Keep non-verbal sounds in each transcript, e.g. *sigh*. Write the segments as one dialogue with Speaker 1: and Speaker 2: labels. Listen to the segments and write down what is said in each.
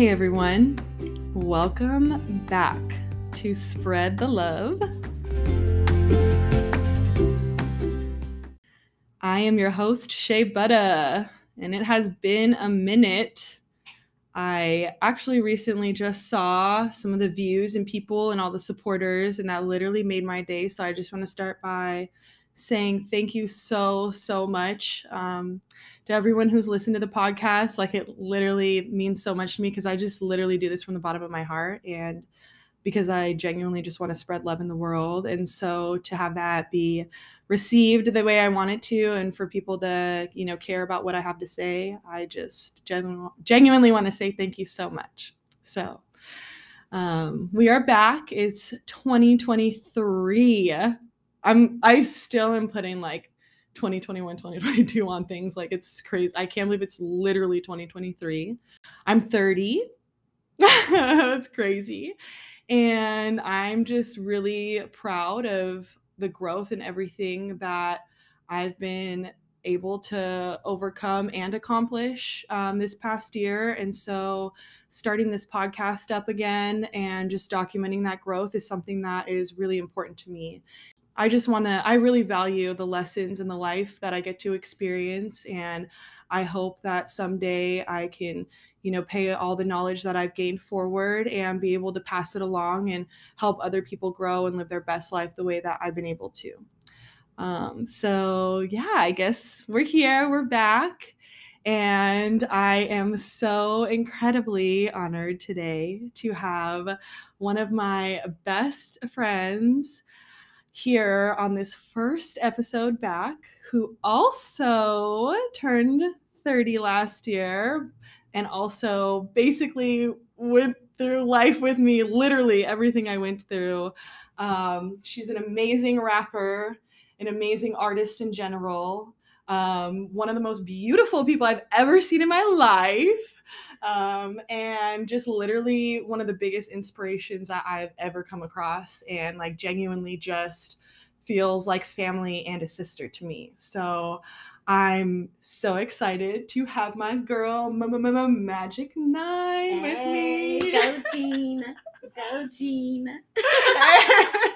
Speaker 1: Hey everyone, welcome back to Spread the Love. I am your host, Shay Butta, and it has been a minute. I actually recently just saw some of the views and people and all the supporters, and that literally made my day. So I just want to start by saying thank you so, so much. Um, to everyone who's listened to the podcast. Like it literally means so much to me because I just literally do this from the bottom of my heart and because I genuinely just want to spread love in the world. And so to have that be received the way I want it to and for people to, you know, care about what I have to say, I just genu- genuinely want to say thank you so much. So um, we are back. It's 2023. I'm I still am putting like 2021 2022 on things like it's crazy. I can't believe it's literally 2023 i'm 30 *laughs* that's crazy. And i'm just really proud of the growth and everything that i've been able to overcome and accomplish um, this past year. And so starting this podcast up again and just documenting that growth is something that is really important to me I just want to, I really value the lessons in the life that I get to experience. And I hope that someday I can, you know, pay all the knowledge that I've gained forward and be able to pass it along and help other people grow and live their best life the way that I've been able to. Um, so, yeah, I guess we're here, we're back. And I am so incredibly honored today to have one of my best friends here on this first episode back, who also turned 30 last year and also basically went through life with me, literally everything I went through. Um, she's an amazing rapper, an amazing artist in general, um, one of the most beautiful people I've ever seen in my life um, and just literally one of the biggest inspirations that I've ever come across, and like genuinely just feels like family and a sister to me. So I'm so excited to have my girl Magic Nine with me.
Speaker 2: Go Jean, go Jean. *laughs* *laughs*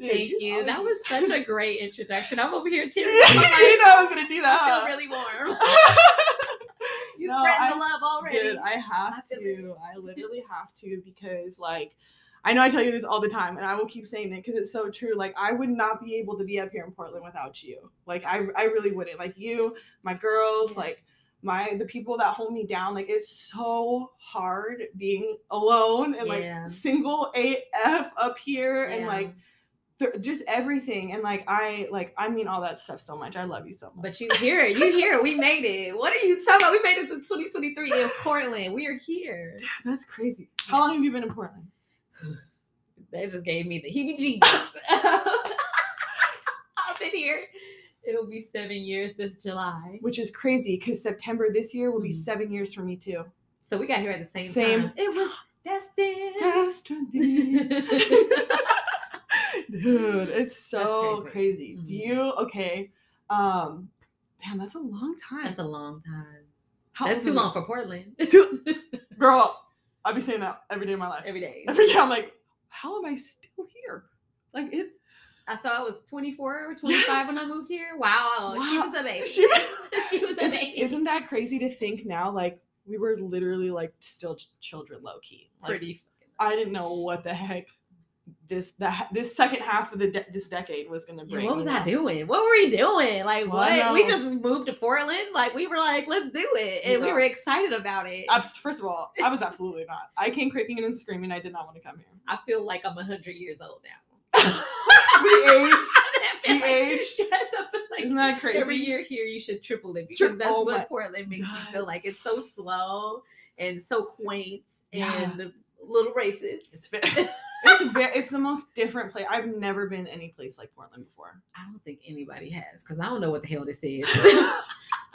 Speaker 2: Thank you. That was such a great introduction. I'm over here too. *laughs* you
Speaker 1: know I was gonna do that.
Speaker 2: I feel really warm. *laughs* *laughs* you no, spread the love already.
Speaker 1: Dude, I have I to. I literally have to because like I know I tell you this all the time, and I will keep saying it because it's so true. Like I would not be able to be up here in Portland without you. Like I, I really wouldn't. Like you, my girls, yeah. like my the people that hold me down. Like it's so hard being alone and yeah. like single AF up here, yeah. and like just everything and like i like i mean all that stuff so much. I love you so much.
Speaker 2: But you hear it. You hear it. We made it. What are you talking about? We made it to 2023 in portland. We are here.
Speaker 1: That's crazy. How long have you been in portland? *sighs*
Speaker 2: They just gave me the heebie jeebies. *laughs* *laughs* I've been here. It'll be seven years this july.
Speaker 1: Which is crazy because september this year will be mm-hmm. seven years for me too.
Speaker 2: So we got here at the same, same. time. It was destined.
Speaker 1: Destiny *laughs* *laughs* dude it's so crazy, crazy. Mm-hmm. do you okay um damn that's a long time
Speaker 2: that's a long time How that's too long for portland *laughs* *laughs*
Speaker 1: girl i'll be saying that every day of my life
Speaker 2: every day
Speaker 1: every day i'm like how am i still here like it
Speaker 2: I saw I was 24 or 25 yes. when I moved here. Wow. wow. She was a baby. She, she was a baby.
Speaker 1: Isn't that crazy to think now? Like, we were literally like still children low key. Like,
Speaker 2: Pretty.
Speaker 1: I didn't know what the heck this that this second half of the de- this decade was going to bring.
Speaker 2: Yeah, what was I doing? What were we doing? Like well, what? We just moved to Portland. Like we were like, let's do it, and we were excited about it.
Speaker 1: first of all, I was absolutely not. I came creeping in and screaming. I did not want to come here.
Speaker 2: I feel like I'm hundred years old now. *laughs*
Speaker 1: the age, *laughs* the age. *laughs* Yes,
Speaker 2: like Isn't that crazy? Every year here, you should triple it because that's oh what. Portland makes you feel like. It's so slow and so quaint yeah. and little races.
Speaker 1: It's very it's very, it's the most different place. I've never been any place like Portland before.
Speaker 2: I don't think anybody has because I don't know what the hell this is. *laughs*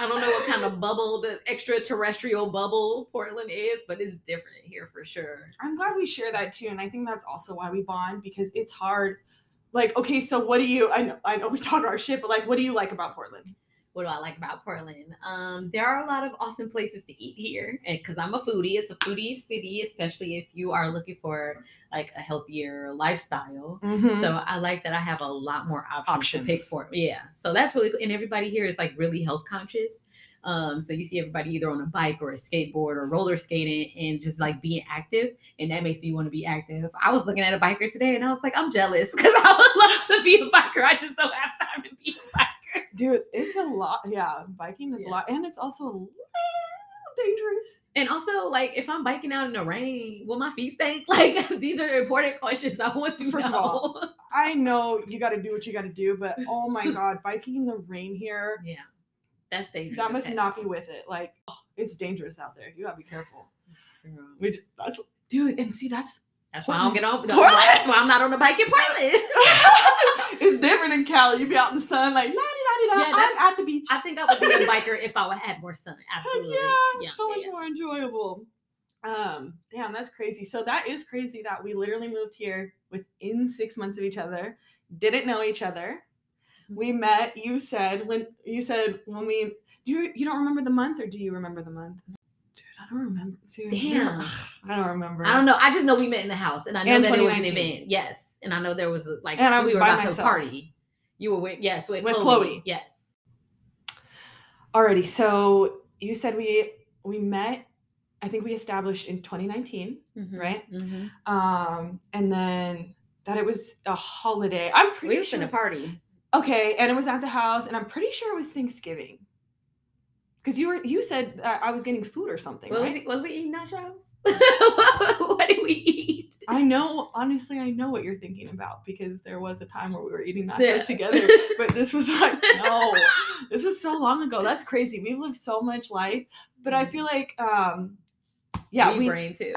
Speaker 2: I don't know what kind of bubble, the extraterrestrial bubble Portland is, but it's different here for sure.
Speaker 1: I'm glad we share that too, and I think that's also why we bond because it's hard. Like, okay, so what do you? I know, I know we talk our shit, but like, what do you like about Portland?
Speaker 2: What do I like about Portland? Um, there are a lot of awesome places to eat here, and because I'm a foodie, it's a foodie city, especially if you are looking for like a healthier lifestyle.
Speaker 1: Mhm.
Speaker 2: So I like that I have a lot more options, to pick
Speaker 1: Options.
Speaker 2: for. Yeah, so that's really cool. And everybody here is like really health conscious. Um, so you see everybody either on a bike or a skateboard or roller skating and just like being active, and that makes me want to be active. I was looking at a biker today, and I was like, I'm jealous *laughs* because I would love to be a biker. I just don't have time to be a biker.
Speaker 1: Dude, it's a lot. Yeah, biking is
Speaker 2: Yeah.
Speaker 1: a lot, and it's also a little dangerous.
Speaker 2: And also, like, if I'm biking out in the rain, will my feet stink? *laughs* Like, these are important questions I want to
Speaker 1: First of
Speaker 2: know.
Speaker 1: all, I *laughs* know you got to do what you got to do, but oh my *laughs* god, biking in the rain here,
Speaker 2: yeah, that's dangerous.
Speaker 1: that must not be with it. Like, oh, it's dangerous out there. You gotta be careful. Which that's dude, and see that's
Speaker 2: That's why I don't get on. That's why I'm not on the bike in Portland.
Speaker 1: it's different in Cali. You be out in the sun, like la
Speaker 2: Yeah, that's-
Speaker 1: I'm at the beach.
Speaker 2: I think I would be a biker if I would had more sun. *laughs* Absolutely.
Speaker 1: yeah, so
Speaker 2: yeah,
Speaker 1: much
Speaker 2: yeah.
Speaker 1: more enjoyable. Um, damn, that's crazy. So that is crazy that we literally moved here within six months of each other, didn't know each other.
Speaker 2: Mm-hmm.
Speaker 1: We met. You said when you said when we do you you don't remember the month or do you remember the month? Dude, I don't remember. Dude,
Speaker 2: Damn. *sighs*
Speaker 1: I don't remember.
Speaker 2: I don't know. I just know we met in the house, and I know
Speaker 1: And
Speaker 2: that it was an event. Yes, and I know there was a, like
Speaker 1: And I
Speaker 2: we were about to party. You were with yes with,
Speaker 1: With
Speaker 2: Chloe.
Speaker 1: Chloe.
Speaker 2: Yes.
Speaker 1: Alrighty, so you said we we met. I think we established in 2019,
Speaker 2: Mhm,
Speaker 1: right?
Speaker 2: mhm.
Speaker 1: Um, and then that it was a holiday. I'm pretty
Speaker 2: We was
Speaker 1: sure.
Speaker 2: in a party.
Speaker 1: Okay, and it was at the house, and I'm pretty sure it was Thanksgiving. Because you were you said I was getting food or something,
Speaker 2: Was,
Speaker 1: right?
Speaker 2: we, was we eating nachos? *laughs* what did we eat?
Speaker 1: I know, honestly, I know what you're thinking about because there was a time where we were eating nachos
Speaker 2: Yeah.
Speaker 1: together, but this was *laughs* like no, this was so long ago. That's crazy. We've lived so much life, but I feel like, um, yeah,
Speaker 2: we,
Speaker 1: we.
Speaker 2: brain too.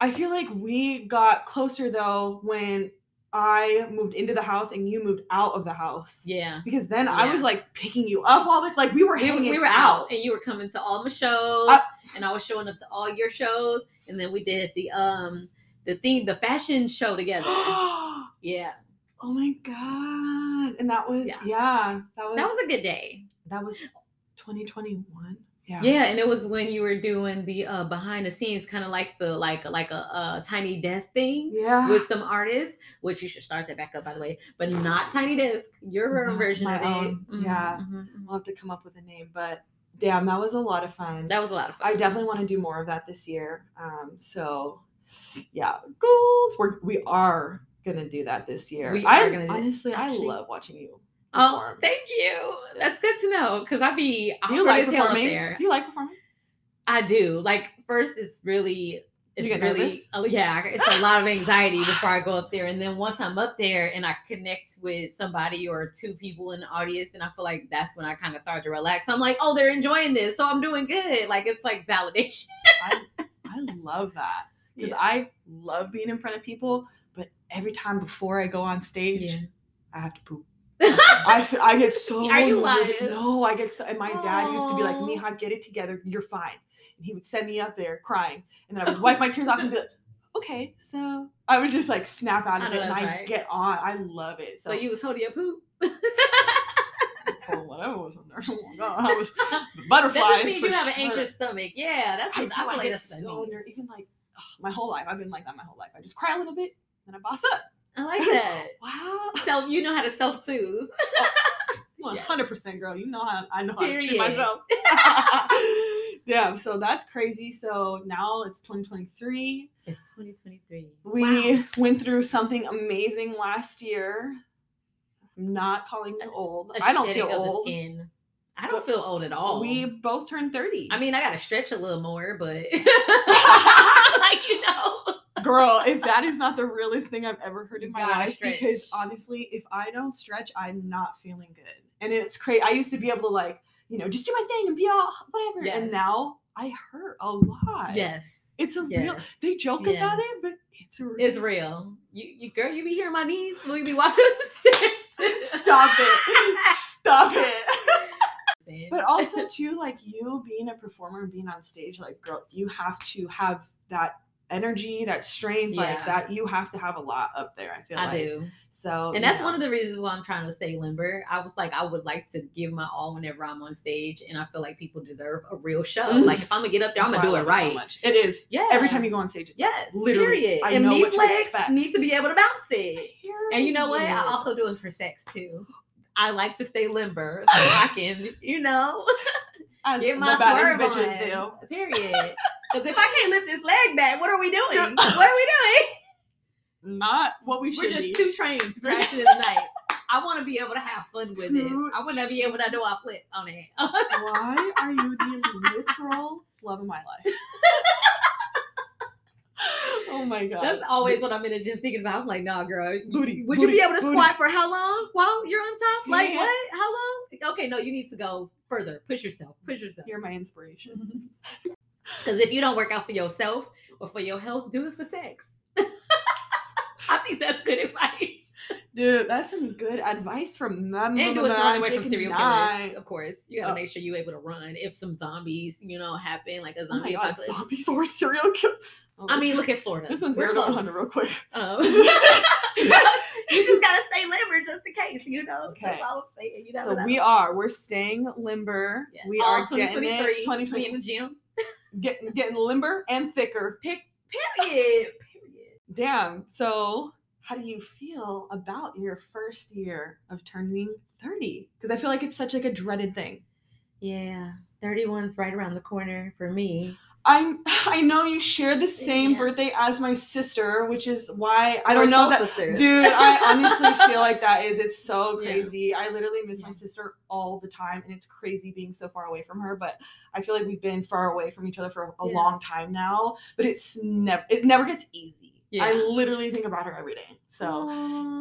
Speaker 1: I feel like we got closer though when I moved into the house and you moved out of the house.
Speaker 2: Yeah.
Speaker 1: Because then I was like picking you up all the like we were
Speaker 2: We,
Speaker 1: hanging
Speaker 2: we were
Speaker 1: out.
Speaker 2: out, and you were coming to all my shows,
Speaker 1: I-
Speaker 2: and I was showing up to all your shows, and then we did the um the thing the fashion show together. *gasps* Yeah.
Speaker 1: Oh my god! And that was
Speaker 2: Yeah.
Speaker 1: yeah, that was
Speaker 2: that was a good day.
Speaker 1: that was 2021. Yeah.
Speaker 2: Yeah, and it was when you were doing the uh behind the scenes, kind of like the like like a, a tiny desk thing.
Speaker 1: Yeah.
Speaker 2: With some artists, which you should start that back up by the way, but not Tiny Desk, your
Speaker 1: No,
Speaker 2: version
Speaker 1: my
Speaker 2: of it.
Speaker 1: own,
Speaker 2: Mhm,
Speaker 1: yeah.
Speaker 2: mhm, mhm.
Speaker 1: We'll have to come up with a name, but damn, that was a lot of fun.
Speaker 2: That was a lot of fun.
Speaker 1: I definitely want to do more of that this year. Um, so yeah, goals. We're we are gonna do that this year.
Speaker 2: We
Speaker 1: I
Speaker 2: are gonna
Speaker 1: honestly,
Speaker 2: actually-
Speaker 1: I love watching you.
Speaker 2: Oh, thank you. That's good to know because I'd be
Speaker 1: do you like
Speaker 2: as hell up
Speaker 1: performing?
Speaker 2: there.
Speaker 1: Do you like performing?
Speaker 2: I do. Like first, it's really, it's really, oh yeah, it's a lot of anxiety before I go up there, and then once I'm up there and I connect with somebody or two people in the audience, and I feel like that's when I kind of start to relax. I'm like, oh, they're enjoying this, so I'm doing good. Like it's like validation.
Speaker 1: I I love that because
Speaker 2: Yeah.
Speaker 1: I love being in front of people, but every time before I go on stage,
Speaker 2: Yeah.
Speaker 1: I have to poop. *laughs* I get so
Speaker 2: Are you lying?
Speaker 1: No, I get so. And my dad used to be like. "Miha, get it together. You're fine." And he would send me up there crying, and then I would wipe my *laughs* tears off and be like, "Okay." So I would just like snap out of it, and
Speaker 2: that's
Speaker 1: I get on. I love it. So,
Speaker 2: So you was holding your poop.
Speaker 1: whatever was in there. Oh my god, I was *laughs*
Speaker 2: that just means you have an anxious stomach. Yeah, that's
Speaker 1: I
Speaker 2: what. I, feel
Speaker 1: I
Speaker 2: like that's
Speaker 1: so nervous. Even like my whole life, I've been like that my whole life. I just cry a little bit, then I boss up.
Speaker 2: I like that. *laughs*
Speaker 1: Wow.
Speaker 2: So you know how to self soothe. Oh, *laughs*
Speaker 1: hundred percent, girl. You know how I know how to treat myself. *laughs* yeah. So that's crazy. So now it's 2023.
Speaker 2: It's 2023.
Speaker 1: We went through something amazing last year. I'm not calling you old. I don't feel old.
Speaker 2: I don't feel old at all.
Speaker 1: We both turned 30.
Speaker 2: I mean, I gotta stretch a little more, but *laughs* like you know,
Speaker 1: Girl, if that is not the realest thing I've ever heard in my life, because honestly, if I don't stretch, I'm not feeling good. And it's crazy. I used to be able to like, you know, just do my thing and be all whatever. And now I hurt a lot.
Speaker 2: yes,
Speaker 1: It's a real. They joke
Speaker 2: Yes.
Speaker 1: about it, but it's real.
Speaker 2: It's real. You, you girl, you be hearing my knees Will you be walking the *laughs* stairs.
Speaker 1: Stop it. *laughs* Stop it.
Speaker 2: it.
Speaker 1: But also too, like you being a performer and being on stage, like girl, you have to have that energy, that strength, like that you have to have a lot up there. I feel
Speaker 2: I
Speaker 1: like.
Speaker 2: do.
Speaker 1: So
Speaker 2: And that's
Speaker 1: yeah.
Speaker 2: one of the reasons why I'm trying to stay limber. I was like, I would like to give my all whenever I'm on stage, and I feel like people deserve a real show.
Speaker 1: Mm.
Speaker 2: Like if I'm gonna get up there, I'm gonna do it
Speaker 1: so
Speaker 2: right.
Speaker 1: much. It is.
Speaker 2: yeah.
Speaker 1: Every time you go on stage, it's
Speaker 2: Yes,
Speaker 1: Literally,
Speaker 2: period.
Speaker 1: I
Speaker 2: and
Speaker 1: know
Speaker 2: these
Speaker 1: what to
Speaker 2: legs
Speaker 1: expect.
Speaker 2: need to be able to bounce it. And you know what? I also do it for sex too. I like to stay limber so *laughs* I can, you know, *laughs*
Speaker 1: As
Speaker 2: get
Speaker 1: the
Speaker 2: my
Speaker 1: baddest
Speaker 2: swerve
Speaker 1: bitches
Speaker 2: on.
Speaker 1: do. *laughs*
Speaker 2: Period. Because if I can't lift this leg back, what are we doing? *laughs* what are we doing?
Speaker 1: Not what we should. Be.
Speaker 2: We're just
Speaker 1: be.
Speaker 2: two trains crashing in the *laughs* night. I want to be able to have fun with it.
Speaker 1: Two-
Speaker 2: I want to be able to do a flip on it.
Speaker 1: Why are you the literal love of my life? oh my god.
Speaker 2: That's always what I'm in the gym thinking about. I'm like, nah, girl.
Speaker 1: Booty,
Speaker 2: Would
Speaker 1: booty,
Speaker 2: you be able to
Speaker 1: booty.
Speaker 2: squat for how long while you're on top? Like
Speaker 1: Yeah.
Speaker 2: what? How long? Okay, no, you need to go further. Push yourself. Push yourself.
Speaker 1: You're my inspiration. *laughs*
Speaker 2: Because if you don't work out for yourself or for your health, do it for sex. *laughs* I think that's good advice.
Speaker 1: Dude, that's some good advice from them.
Speaker 2: And do it to run away from serial killers, of course. You gotta
Speaker 1: Oh.
Speaker 2: make sure you're able to run if some zombies, you know, happen, like a
Speaker 1: Oh
Speaker 2: zombie
Speaker 1: god,
Speaker 2: apocalypse.
Speaker 1: zombies or serial killer. Oh,
Speaker 2: I mean, look at Florida.
Speaker 1: this one's
Speaker 2: We're
Speaker 1: zero to 100 real quick. *laughs*
Speaker 2: Um, *laughs* *laughs* you just gotta stay limber just in case, you know.
Speaker 1: Okay.
Speaker 2: That's all I'm saying. You
Speaker 1: So
Speaker 2: know.
Speaker 1: we are. We're staying limber.
Speaker 2: Yeah.
Speaker 1: We
Speaker 2: All
Speaker 1: are getting it.
Speaker 2: 2023,
Speaker 1: 2020.
Speaker 2: In the gym.
Speaker 1: Getting getting limber and thicker.
Speaker 2: Period. Period.
Speaker 1: Damn. So, how do you feel about your first year of turning 30? Because I feel like it's such like a dreaded thing.
Speaker 2: Yeah. 31's right around the corner for me.
Speaker 1: I'm *laughs* I know you share the same
Speaker 2: Yeah.
Speaker 1: birthday as my sister, which is why I
Speaker 2: We're
Speaker 1: don't know that
Speaker 2: sisters.
Speaker 1: Dude, I *laughs* honestly feel like that is it's so
Speaker 2: Yeah.
Speaker 1: crazy. I literally miss my sister all the time and it's crazy being so far away from her, but I feel like we've been far away from each other for a
Speaker 2: Yeah.
Speaker 1: long time now, but it's never it never gets easy.
Speaker 2: Yeah.
Speaker 1: I literally think about her every day. So,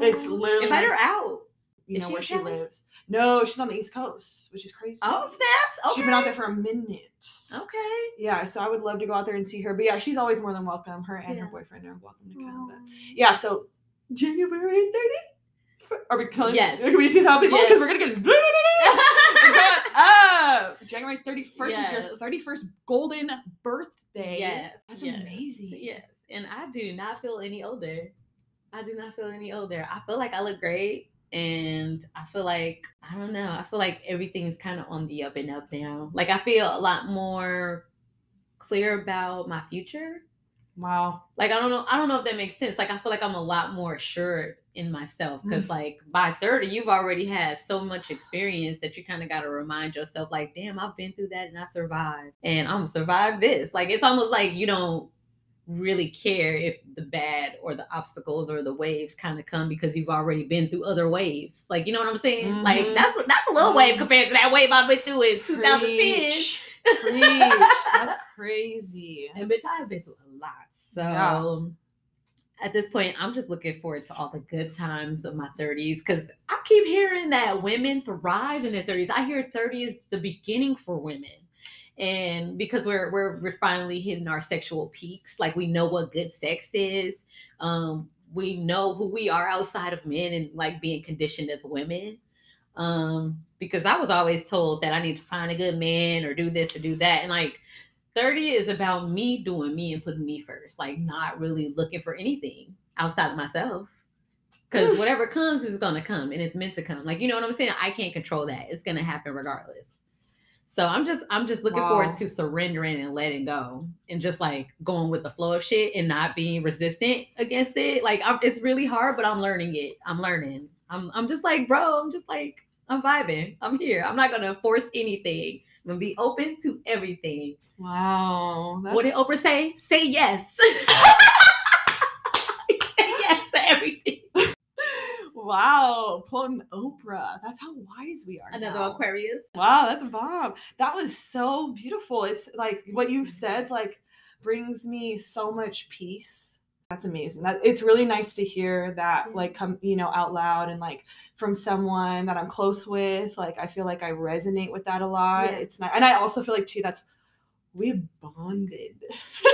Speaker 1: it's literally
Speaker 2: invite her out.
Speaker 1: you know where she lives. No, she's on the East Coast, which is crazy.
Speaker 2: Oh snaps! Okay.
Speaker 1: She's been out there for a minute.
Speaker 2: Okay.
Speaker 1: Yeah, so I would love to go out there and see her. But yeah, she's always more than welcome. Her and her boyfriend are welcome to come. But yeah, so January 30th. Are we telling
Speaker 2: Yes.
Speaker 1: Can we tell people?
Speaker 2: Yes.
Speaker 1: Because *laughs* we're going to get up. January 31st is your 31st golden birthday.
Speaker 2: Yes.
Speaker 1: That's
Speaker 2: yes,
Speaker 1: amazing.
Speaker 2: Yes. And I do not feel any older. I do not feel any older. I feel like I look great. And I feel like, I don't know, I feel like everything's kind of on the up and up now. Like I feel a lot more clear about my future.
Speaker 1: Wow.
Speaker 2: Like I don't know, I don't know if that makes sense. Like I feel like I'm a lot more assured in myself because
Speaker 1: Mm.
Speaker 2: like by 30 you've already had so much experience that you kind of got to remind yourself like damn i've been through that and i survived and i'm gonna survive this like it's almost like you don't really care if the bad or the obstacles or the waves kind of come because you've already been through other waves like you know what i'm saying like
Speaker 1: Mhm.
Speaker 2: that's that's a little wave compared to that wave i've been through in 2010
Speaker 1: Preach. Preach. *laughs* That's crazy.
Speaker 2: And bitch, I've been through a lot. So
Speaker 1: Yeah.
Speaker 2: at this point, I'm just looking forward to all the good times of my 30s because I keep hearing that women thrive in their 30s. I hear 30 is the beginning for women. And because we're we're we're finally hitting our sexual peaks, like we know what good sex is. Um, we know who we are outside of men and like being conditioned as women. Um, because I was always told that I need to find a good man or do this or do that. And like 30 is about me doing me and putting me first, like not really looking for anything outside of myself. Because whatever comes is gonna come and it's meant to come. Like, you know what I'm saying? I can't control that. It's gonna happen regardless. So I'm just I'm just looking
Speaker 1: Wow.
Speaker 2: forward to surrendering and letting go and just like going with the flow of shit and not being resistant against it. Like I'm, it's really hard, but I'm learning it. I'm learning. I'm I'm just like, bro, I'm just like I'm vibing. I'm here. I'm not gonna force anything. I'm gonna be open to everything.
Speaker 1: Wow.
Speaker 2: What did Oprah say? Say yes. *laughs* *laughs* say yes to everything.
Speaker 1: Wow, quoting Oprah. That's how wise we are.
Speaker 2: Another
Speaker 1: now.
Speaker 2: Aquarius.
Speaker 1: Wow, that's a bomb. That was so beautiful. It's like what you said, like brings me so much peace. That's amazing. That it's really nice to hear that, like, come you know, out loud and like from someone that I'm close with. Like, I feel like I resonate with that a lot.
Speaker 2: Yeah.
Speaker 1: It's nice, and I also feel like too that's we bonded.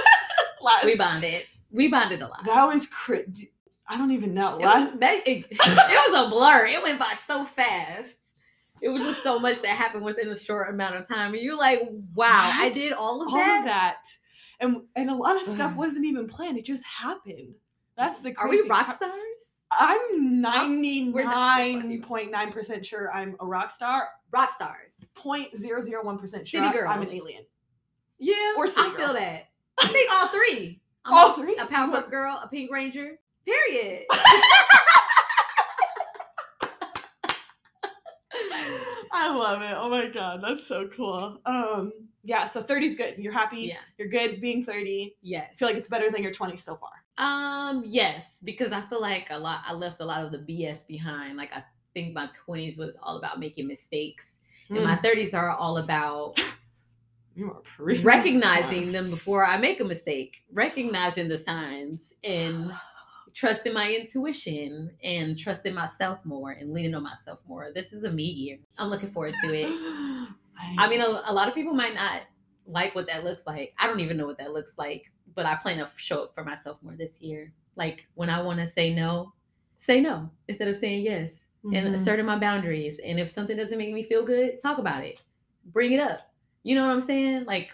Speaker 1: *laughs* Last,
Speaker 2: We bonded. We bonded a lot.
Speaker 1: That was crazy. I don't even know.
Speaker 2: It was, *laughs* that, it, it was a blur. It went by so fast. It was just so much that happened within a short amount of time. And you're like, wow, I did all of
Speaker 1: all
Speaker 2: that.
Speaker 1: of that. and and a lot of stuff wasn't even planned. It just happened. That's the
Speaker 2: Are we rock stars?
Speaker 1: I'm ninety
Speaker 2: we're not so
Speaker 1: nine
Speaker 2: funny.
Speaker 1: point nine percent sure I'm a rock star.
Speaker 2: Rock stars.
Speaker 1: Point zero zero one percent sure
Speaker 2: City
Speaker 1: I'm an alien.
Speaker 2: Yeah.
Speaker 1: Or City
Speaker 2: I
Speaker 1: Girl.
Speaker 2: feel that. I think all three. I'm
Speaker 1: All
Speaker 2: a-
Speaker 1: three?
Speaker 2: A Powerpuff Girl, a Pink Ranger. Period. *laughs*
Speaker 1: I love it. Oh my god, that's so cool. Um, yeah. So 30's good. You're happy.
Speaker 2: yeah.
Speaker 1: You're good being 30.
Speaker 2: Yes.
Speaker 1: I feel like it's better than your 20s so far.
Speaker 2: Um, yes, because I feel like a lot I left a lot of the BS behind. Like I think my 20s was all about making mistakes. And my 30s are all about *laughs*
Speaker 1: You are pretty
Speaker 2: recognizing them before I make a mistake, recognizing the signs and *sighs* *sighs* trusting my intuition and trusting myself more and leaning on myself more. This is a me year. I'm looking forward to it. *gasps* I mean, a, a lot of people might not like what that looks like. I don't even know what that looks like, but I plan to show up for myself more this year. Like when I want to say no, say no instead of saying yes and
Speaker 1: Mhm.
Speaker 2: asserting my boundaries. And if something doesn't make me feel good, talk about it, bring it up. You know what I'm saying? Like,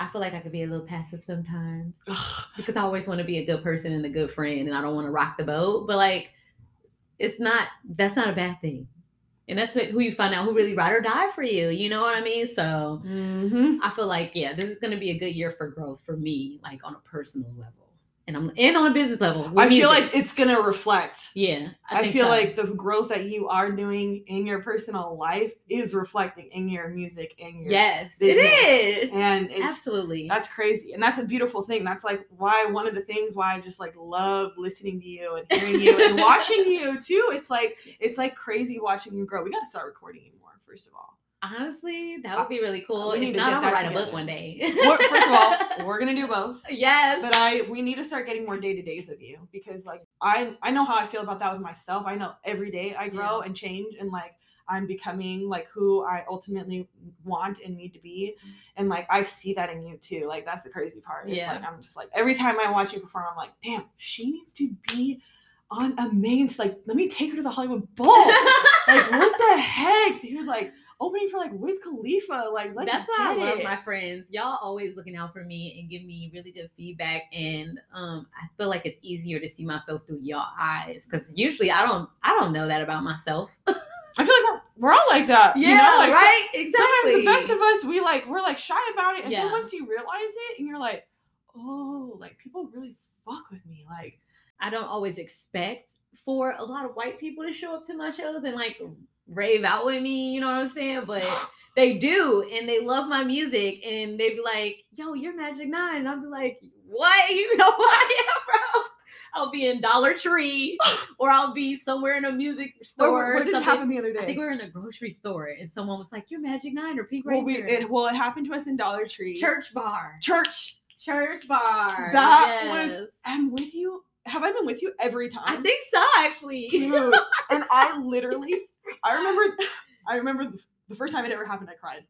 Speaker 2: I feel like I could be a little passive sometimes
Speaker 1: Ugh.
Speaker 2: because I always want to be a good person and a good friend and I don't want to rock the boat. But like, it's not, that's not a bad thing. And that's what, who you find out who really ride or die for you. You know what I mean? So
Speaker 1: Mhm.
Speaker 2: I feel like, yeah, this is going to be a good year for growth for me, like on a personal level. And I'm, and on a business level.
Speaker 1: I feel
Speaker 2: music.
Speaker 1: like it's gonna reflect.
Speaker 2: yeah,
Speaker 1: I,
Speaker 2: think
Speaker 1: feel
Speaker 2: so.
Speaker 1: like the growth that you are doing in your personal life is reflecting in your music and your
Speaker 2: yes,
Speaker 1: business.
Speaker 2: it is.
Speaker 1: And it's
Speaker 2: Absolutely.
Speaker 1: that's crazy. And that's a beautiful thing. That's like why one of the things why I just like love listening to you and hearing you and *laughs* watching you too. It's like it's like crazy watching you grow. We gotta start recording you more, first of all.
Speaker 2: Honestly, that uh, would be really cool.
Speaker 1: we need
Speaker 2: if not, I'm gonna write a book one day.
Speaker 1: First of all, *laughs* we're gonna do both.
Speaker 2: yes.
Speaker 1: But I we need to start getting more day to days of you because like I I know how I feel about that with myself. I know every day I grow and change and like I'm becoming like who I ultimately want and need to be. And like I see that in you too. Like that's the crazy part. It's
Speaker 2: Yeah.
Speaker 1: like I'm just like every time I watch you perform, I'm like, damn, she needs to be on a main like let me take her to the Hollywood Bowl. *laughs* like what the heck, dude? Like opening for like Wiz Khalifa. Like let's
Speaker 2: That's why I love
Speaker 1: it.
Speaker 2: my friends. Y'all always looking out for me and give me really good feedback. And um, I feel like it's easier to see myself through y'all eyes because usually I don't I don't know that about myself. *laughs*
Speaker 1: I feel like we're, we're all like that. you know? like, so-
Speaker 2: right. Exactly.
Speaker 1: sometimes the best of us we like we're like shy about it and
Speaker 2: Yeah.
Speaker 1: then once you realize it and you're like oh like people really fuck with me like
Speaker 2: I don't always expect for a lot of white people to show up to my shows and like rave out with me, you know what I'm saying? But *sighs* they do, and they love my music, and they be like, "Yo, you're Magic Nine. and I'll be like, "What? *laughs* You know who I am, bro?" I'll be in Dollar Tree, *sighs* or I'll be somewhere in a music store.
Speaker 1: what,
Speaker 2: or
Speaker 1: did it
Speaker 2: something.
Speaker 1: happen the other day
Speaker 2: I think we were in a grocery store, and someone was like, "You're Magic Nine or Pink
Speaker 1: well,
Speaker 2: Ranger."
Speaker 1: we, it, well it happened to us in dollar tree
Speaker 2: Church bar,
Speaker 1: church
Speaker 2: church bar.
Speaker 1: That was- i'm with you have i been with you every time
Speaker 2: I think so, actually.
Speaker 1: dude and i *laughs* literally i remember i remember the first time it ever happened i cried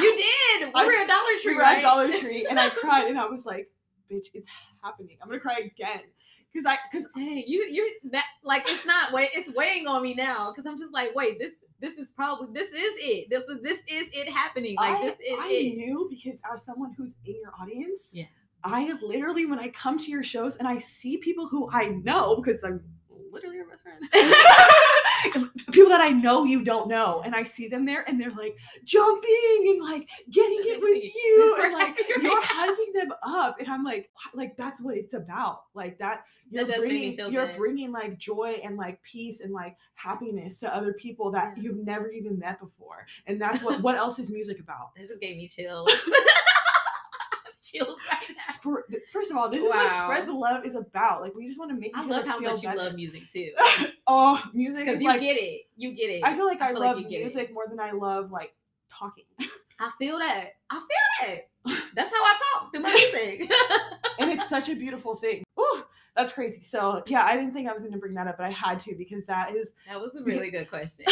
Speaker 2: You did. *laughs* We
Speaker 1: I-
Speaker 2: were at Dollar Tree,
Speaker 1: we were
Speaker 2: right?
Speaker 1: at dollar tree and i *laughs* cried and i was like bitch it's happening i'm gonna cry again because i because
Speaker 2: Dang, you you that like it's not way it's weighing on me now because I'm just like, wait, this this is probably this is it. This is this is it happening. Like
Speaker 1: I,
Speaker 2: this is
Speaker 1: I
Speaker 2: it.
Speaker 1: knew because as someone who's in your audience,
Speaker 2: Yeah.
Speaker 1: I literally when I come to your shows and I see people who I know because I'm literally your best friend. *laughs* people that I know you don't know, and I see them there and they're like jumping and like getting it with you *laughs* and like you're hyping them up, and I'm like, like that's what it's about, like that. You're
Speaker 2: me
Speaker 1: bringing, you're
Speaker 2: good.
Speaker 1: bringing like joy and like peace and like happiness to other people that
Speaker 2: Yeah.
Speaker 1: you've never even met before, and that's what what else is music about?
Speaker 2: It just gave me chills. *laughs* chills right now.
Speaker 1: First of all, this is what spread the love is about. Like we just want to make.
Speaker 2: I love how
Speaker 1: feel
Speaker 2: much you love music too. *laughs*
Speaker 1: oh, music
Speaker 2: Because you
Speaker 1: like.
Speaker 2: get it. You get it.
Speaker 1: I feel like I,
Speaker 2: feel like
Speaker 1: love
Speaker 2: it.
Speaker 1: music more than I love like talking. *laughs*
Speaker 2: I feel that. I feel that. That's how I talk through my music. *laughs*
Speaker 1: and it's such a beautiful thing. Ooh, that's crazy. So yeah, I didn't think I was going to bring that up, but I had to because that is
Speaker 2: that was a really good question.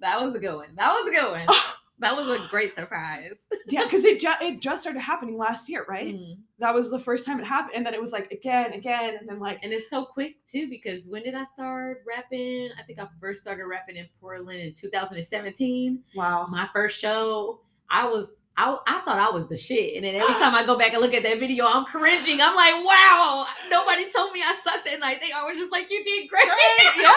Speaker 2: That was a good one. That was a good one. Ah, Was a great surprise. *laughs*
Speaker 1: yeah, because it just it just started happening last year, right?
Speaker 2: Mhm.
Speaker 1: That was the first time it happened, and then it was like again, again, and then like
Speaker 2: And it's so quick too because when did I start rapping? I think I first started rapping in Portland in 2017.
Speaker 1: wow,
Speaker 2: My first show, I was I, I thought I was the shit. And then every *sighs* time I go back and look at that video, I'm cringing. I'm like, wow, nobody told me I sucked that night. They all were just like, you did great. *laughs*
Speaker 1: yeah,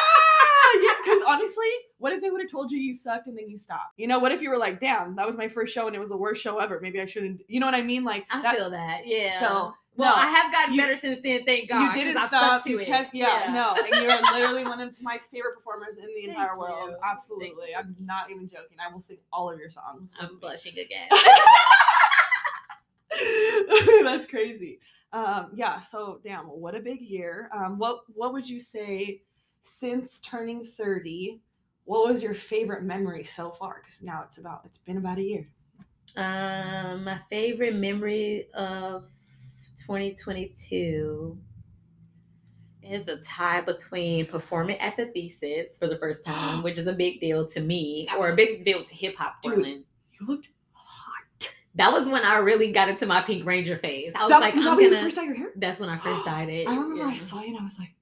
Speaker 1: yeah. Because honestly, what if they would have told you you sucked and then you stopped? You know, what if you were like, damn, that was my first show and it was the worst show ever. Maybe I shouldn't. You know what I mean? Like,
Speaker 2: I
Speaker 1: that,
Speaker 2: feel that. Yeah.
Speaker 1: So,
Speaker 2: well,
Speaker 1: no,
Speaker 2: I have gotten
Speaker 1: you-
Speaker 2: better since then, thank God.
Speaker 1: You didn't
Speaker 2: I
Speaker 1: stop.
Speaker 2: stuck to
Speaker 1: You
Speaker 2: it.
Speaker 1: kept, yeah, no, and you're literally one of my favorite performers in the
Speaker 2: Thank
Speaker 1: entire world.
Speaker 2: you. Thank
Speaker 1: Absolutely, I'm not even joking. I will sing all of your songs.
Speaker 2: I'm blushing again. *laughs*
Speaker 1: That's crazy. Um, yeah. So, damn, what a big year. Um, what What would you say since turning thirty? What was your favorite memory so far? Because now it's about it's been about a year.
Speaker 2: Um, my favorite memory of 2022 is a tie between performing at the Thesis for the first *gasps* time, which is a big deal to me,
Speaker 1: That
Speaker 2: or
Speaker 1: was-
Speaker 2: a big deal to hip hop Portland.
Speaker 1: You looked hot.
Speaker 2: That was when I really got into my Pink Ranger phase. I was
Speaker 1: That,
Speaker 2: like,
Speaker 1: was
Speaker 2: I'm gonna.
Speaker 1: first dyed your hair?
Speaker 2: That's when I first *gasps* dyed it.
Speaker 1: I remember I saw you and I was like,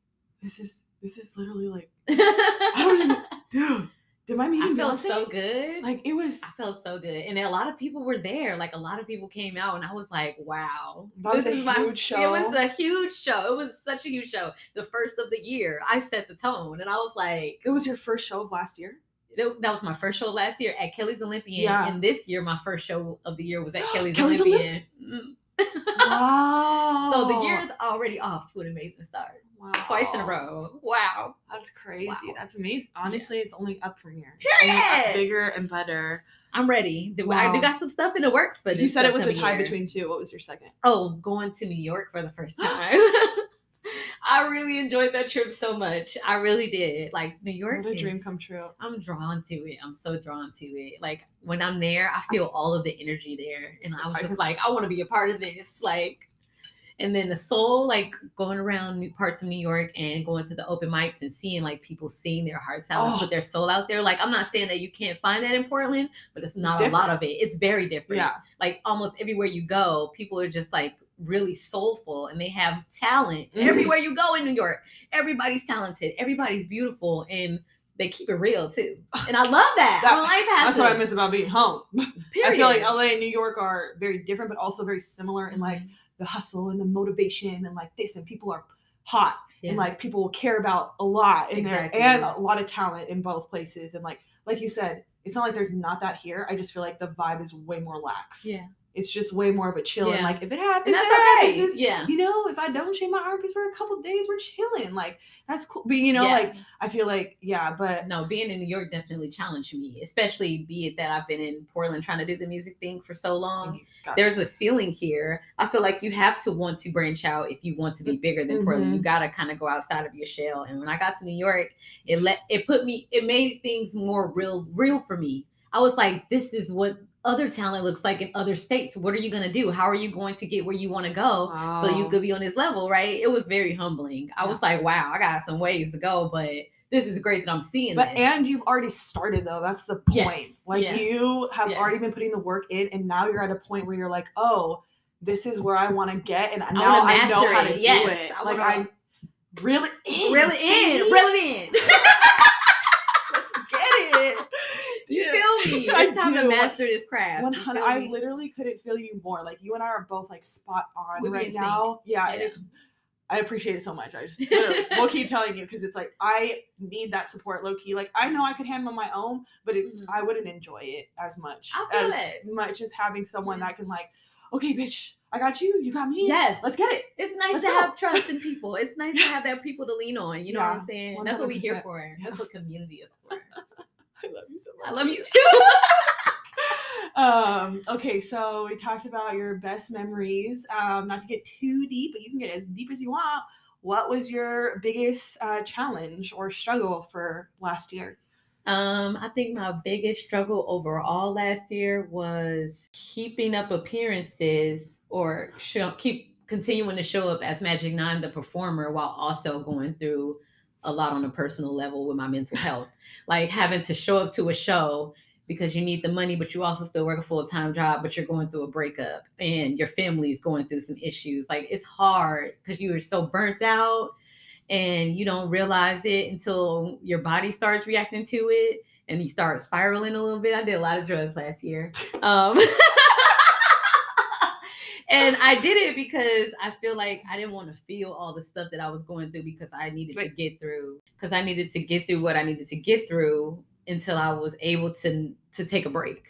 Speaker 1: this is this is literally like, *laughs* I don't even, dude. Did my meeting
Speaker 2: I felt
Speaker 1: Beyonce?
Speaker 2: so good.
Speaker 1: Like it was.
Speaker 2: I felt so good, and a lot of people were there. Like a lot of people came out, and I was like, "Wow,
Speaker 1: That was
Speaker 2: this
Speaker 1: a
Speaker 2: is my."
Speaker 1: show.
Speaker 2: It was a huge show. It was such a huge show. The first of the year, I set the tone, and I was like,
Speaker 1: It was your first show of last year.
Speaker 2: "That was my first show last year at Kelly's Olympian."
Speaker 1: Yeah.
Speaker 2: And this year, my first show of the year was at *gasps* Kelly's,
Speaker 1: Kelly's
Speaker 2: Olympian. Mm. *laughs*
Speaker 1: Wow.
Speaker 2: So the year is already off to an amazing start.
Speaker 1: Wow.
Speaker 2: Twice in a row. Wow.
Speaker 1: That's crazy.
Speaker 2: Wow.
Speaker 1: That's amazing. Honestly, it's only up from here.
Speaker 2: Uh,
Speaker 1: Period. Up bigger and better.
Speaker 2: I'm ready. I
Speaker 1: Wow.
Speaker 2: do got some stuff in the works, but
Speaker 1: you said it was a tie
Speaker 2: year.
Speaker 1: between two. What was your second?
Speaker 2: Oh, going to New York for the first *gasps* time. *laughs* I really enjoyed that trip so much. I really did. Like New York.
Speaker 1: What a dream come true.
Speaker 2: I'm drawn to it. I'm so drawn to it. Like when I'm there, I feel all of the energy there. And I was just like, I want to be a part of this. Like, and then the soul, like going around new parts of New York and going to the open mics and seeing like people sing their hearts out and
Speaker 1: Oh.
Speaker 2: put their soul out there. Like, I'm not saying that you can't find that in Portland, but it's not a lot of it. It's very different
Speaker 1: Yeah.
Speaker 2: like almost everywhere you go, people are just like really soulful and they have talent.
Speaker 1: Mhm.
Speaker 2: Everywhere you go in New York, everybody's talented, everybody's beautiful, and they keep it real too. *sighs* And I love that.
Speaker 1: That-
Speaker 2: life
Speaker 1: That's what I miss about being home.
Speaker 2: Period. *laughs*
Speaker 1: I feel like LA and New York are very different, but also very similar in like
Speaker 2: Mhm.
Speaker 1: The hustle and the motivation and like this, and people are hot
Speaker 2: Yeah.
Speaker 1: and like people will care about a lot in
Speaker 2: Exactly.
Speaker 1: there and a lot of talent in both places. And like like you said, it's not like there's not that here. I just feel like the vibe is way more lax.
Speaker 2: Yeah.
Speaker 1: It's just way more of a chill. And
Speaker 2: Yeah.
Speaker 1: like if it happens,
Speaker 2: and that's
Speaker 1: happens.
Speaker 2: okay.
Speaker 1: It's-
Speaker 2: Yeah.
Speaker 1: You know, if I don't shave my armpits for a couple days, we're chilling. Like that's cool. But you know,
Speaker 2: Yeah.
Speaker 1: like I feel like yeah, but
Speaker 2: no, being in New York definitely challenged me, especially be it that I've been in Portland trying to do the music thing for so long. There's a ceiling here. I feel like you have to want to branch out if you want to be bigger than Portland.
Speaker 1: Mhm.
Speaker 2: You gotta kind of go outside of your shell. And when I got to New York, it let it put me it made things more real real for me. I was like, this is what other talent looks like in other states. What are you gonna do? How are you going to get where you want to go? So you could be on this level, right? It was very humbling. I was like, wow, I got some ways to go, but this is great that I'm seeing
Speaker 1: But
Speaker 2: this.
Speaker 1: and you've already started though. That's the point.
Speaker 2: Yes,
Speaker 1: like
Speaker 2: yes,
Speaker 1: you have already been putting the work in, and now you're at a point where you're like, oh, this is where I want to get, and now
Speaker 2: wanna
Speaker 1: I know how to
Speaker 2: Yes,
Speaker 1: do it.
Speaker 2: I
Speaker 1: like I really *laughs* in,
Speaker 2: reel it in, it in. *laughs*
Speaker 1: Let's get it.
Speaker 2: You
Speaker 1: Yeah.
Speaker 2: feel me? *laughs*
Speaker 1: I
Speaker 2: It's time to
Speaker 1: do.
Speaker 2: master this craft.
Speaker 1: Hundred. I
Speaker 2: me?
Speaker 1: literally couldn't feel you more. Like you and I are both like spot on
Speaker 2: We
Speaker 1: right now. Yeah, and it's. I appreciate it so much. I just *laughs* we'll keep telling you because it's like I need that support, low key. Like I know I could handle my own, but it's
Speaker 2: Mhm.
Speaker 1: I wouldn't enjoy it as much as
Speaker 2: it.
Speaker 1: much as having someone
Speaker 2: Yeah.
Speaker 1: that can like, okay, bitch, I got you, you got me.
Speaker 2: Yes.
Speaker 1: let's get it.
Speaker 2: It's nice
Speaker 1: Let's
Speaker 2: to
Speaker 1: go.
Speaker 2: have trust *laughs* in people. It's nice to have that people to lean on. You know what I'm saying? That's what we here
Speaker 1: 100%.
Speaker 2: for. That's what community is for.
Speaker 1: I love you so much.
Speaker 2: I love you too. *laughs*
Speaker 1: um okay so we talked about your best memories um not to get too deep but you can get as deep as you want what was your biggest uh, challenge or struggle for last year
Speaker 2: Um, I think my biggest struggle overall last year was keeping up appearances or show, keep continuing to show up as Magic Nine, the performer, while also going through a lot on a personal level with my mental health. like having to show up to a show because you need the money, but you also still work a full time job, but you're going through a breakup and your family's going through some issues. Like it's hard because you are so burnt out and you don't realize it until your body starts reacting to it and you start spiraling a little bit. I did a lot of drugs last year. Um, *laughs* and I did it because I feel like I didn't want to feel all the stuff that I was going through because I needed to get through because I needed to get through what I needed to get through until I was able to to take a break.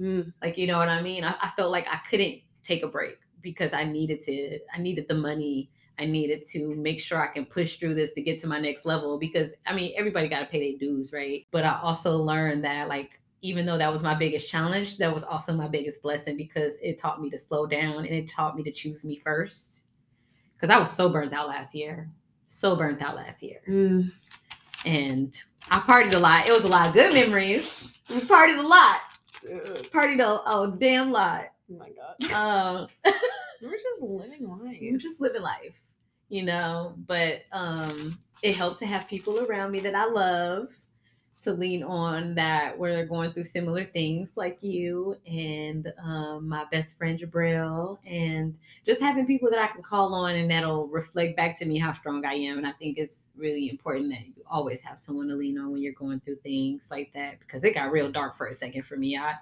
Speaker 1: Mm,
Speaker 2: Like you know what I mean? I, I felt like I couldn't take a break because I needed to. I needed the money. I needed to make sure I can push through this to get to my next level because I mean everybody got to pay their dues, right? But I also learned that like even though that was my biggest challenge, that was also my biggest blessing because it taught me to slow down and it taught me to choose me first. Because I was so burnt out last year, so burnt out last year,
Speaker 1: mm.
Speaker 2: and I partied a lot. It was a lot of good memories. We partied a lot, partied a, a damn lot.
Speaker 1: oh my god. *laughs*
Speaker 2: Um, *laughs*
Speaker 1: We're just living life.
Speaker 2: just living life, you know. But um, it helped to have people around me that I love to lean on that where they're going through similar things like you and um, my best friend Jabril and just having people that I can call on and that'll reflect back to me how strong I am. And I think it's really important that you always have someone to lean on when you're going through things like that because it got real dark for a second for me. I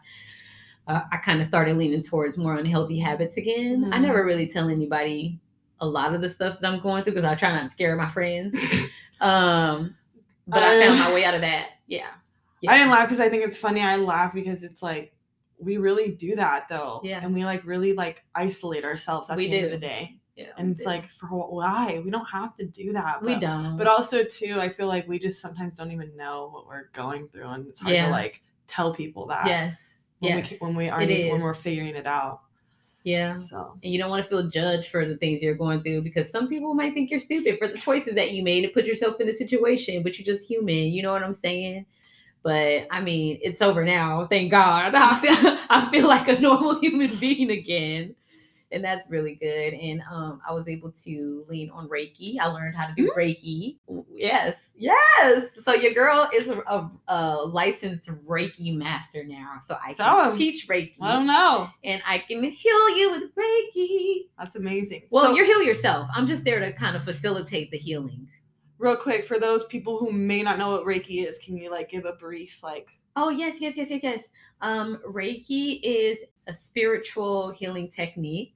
Speaker 2: uh, I kind of started leaning towards more unhealthy habits again. I
Speaker 1: Mhm.
Speaker 2: never really tell anybody a lot of the stuff that I'm going through because I try not to scare my friends. *laughs* um, but I,
Speaker 1: I-
Speaker 2: found my way out of that. Yeah.
Speaker 1: I didn't laugh because I think it's funny. I laugh because it's like we really do that though.
Speaker 2: Yeah.
Speaker 1: And we like really like isolate ourselves at
Speaker 2: We
Speaker 1: the end of the day.
Speaker 2: Yeah.
Speaker 1: And it's
Speaker 2: do.
Speaker 1: like for wh- why? We don't have to do that.
Speaker 2: we don't.
Speaker 1: But also too, I feel like we just sometimes don't even know what we're going through, and it's hard
Speaker 2: Yeah.
Speaker 1: to like tell people that.
Speaker 2: yes.
Speaker 1: When
Speaker 2: yes.
Speaker 1: we when we are when we're figuring it out.
Speaker 2: Yeah.
Speaker 1: So
Speaker 2: And you don't want to feel judged for the things you're going through because some people might think you're stupid for the choices that you made to put yourself in a situation, but you're just human. You know what I'm saying? But I mean, it's over now. Thank God. *laughs* I feel I feel like a normal *laughs* human being again. And that's really good. And um, I was able to lean on Reiki. I learned how to do Reiki. Yes, yes. So your girl is a, a, licensed Reiki master now. So I can teach Reiki
Speaker 1: I don't know.
Speaker 2: and I can heal you with Reiki.
Speaker 1: That's amazing.
Speaker 2: Well,
Speaker 1: so,
Speaker 2: you heal yourself. I'm just there to kind of facilitate the healing.
Speaker 1: real quick for those people who may not know what Reiki is, can you like give a brief like?
Speaker 2: Oh yes, yes, yes, yes, yes. Um, Reiki is a spiritual healing technique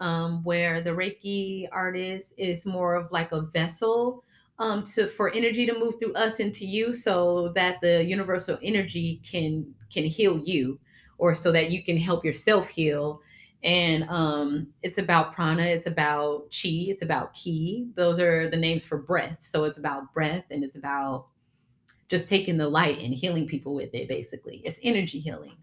Speaker 2: um, where the Reiki artist is more of like a vessel um, to for energy to move through us into you, so that the universal energy can can heal you, or so that you can help yourself heal. And um, it's about prana, it's about chi, it's about ki. Those are the names for breath. So it's about breath and it's about just taking the light and healing people with it basically it's energy healing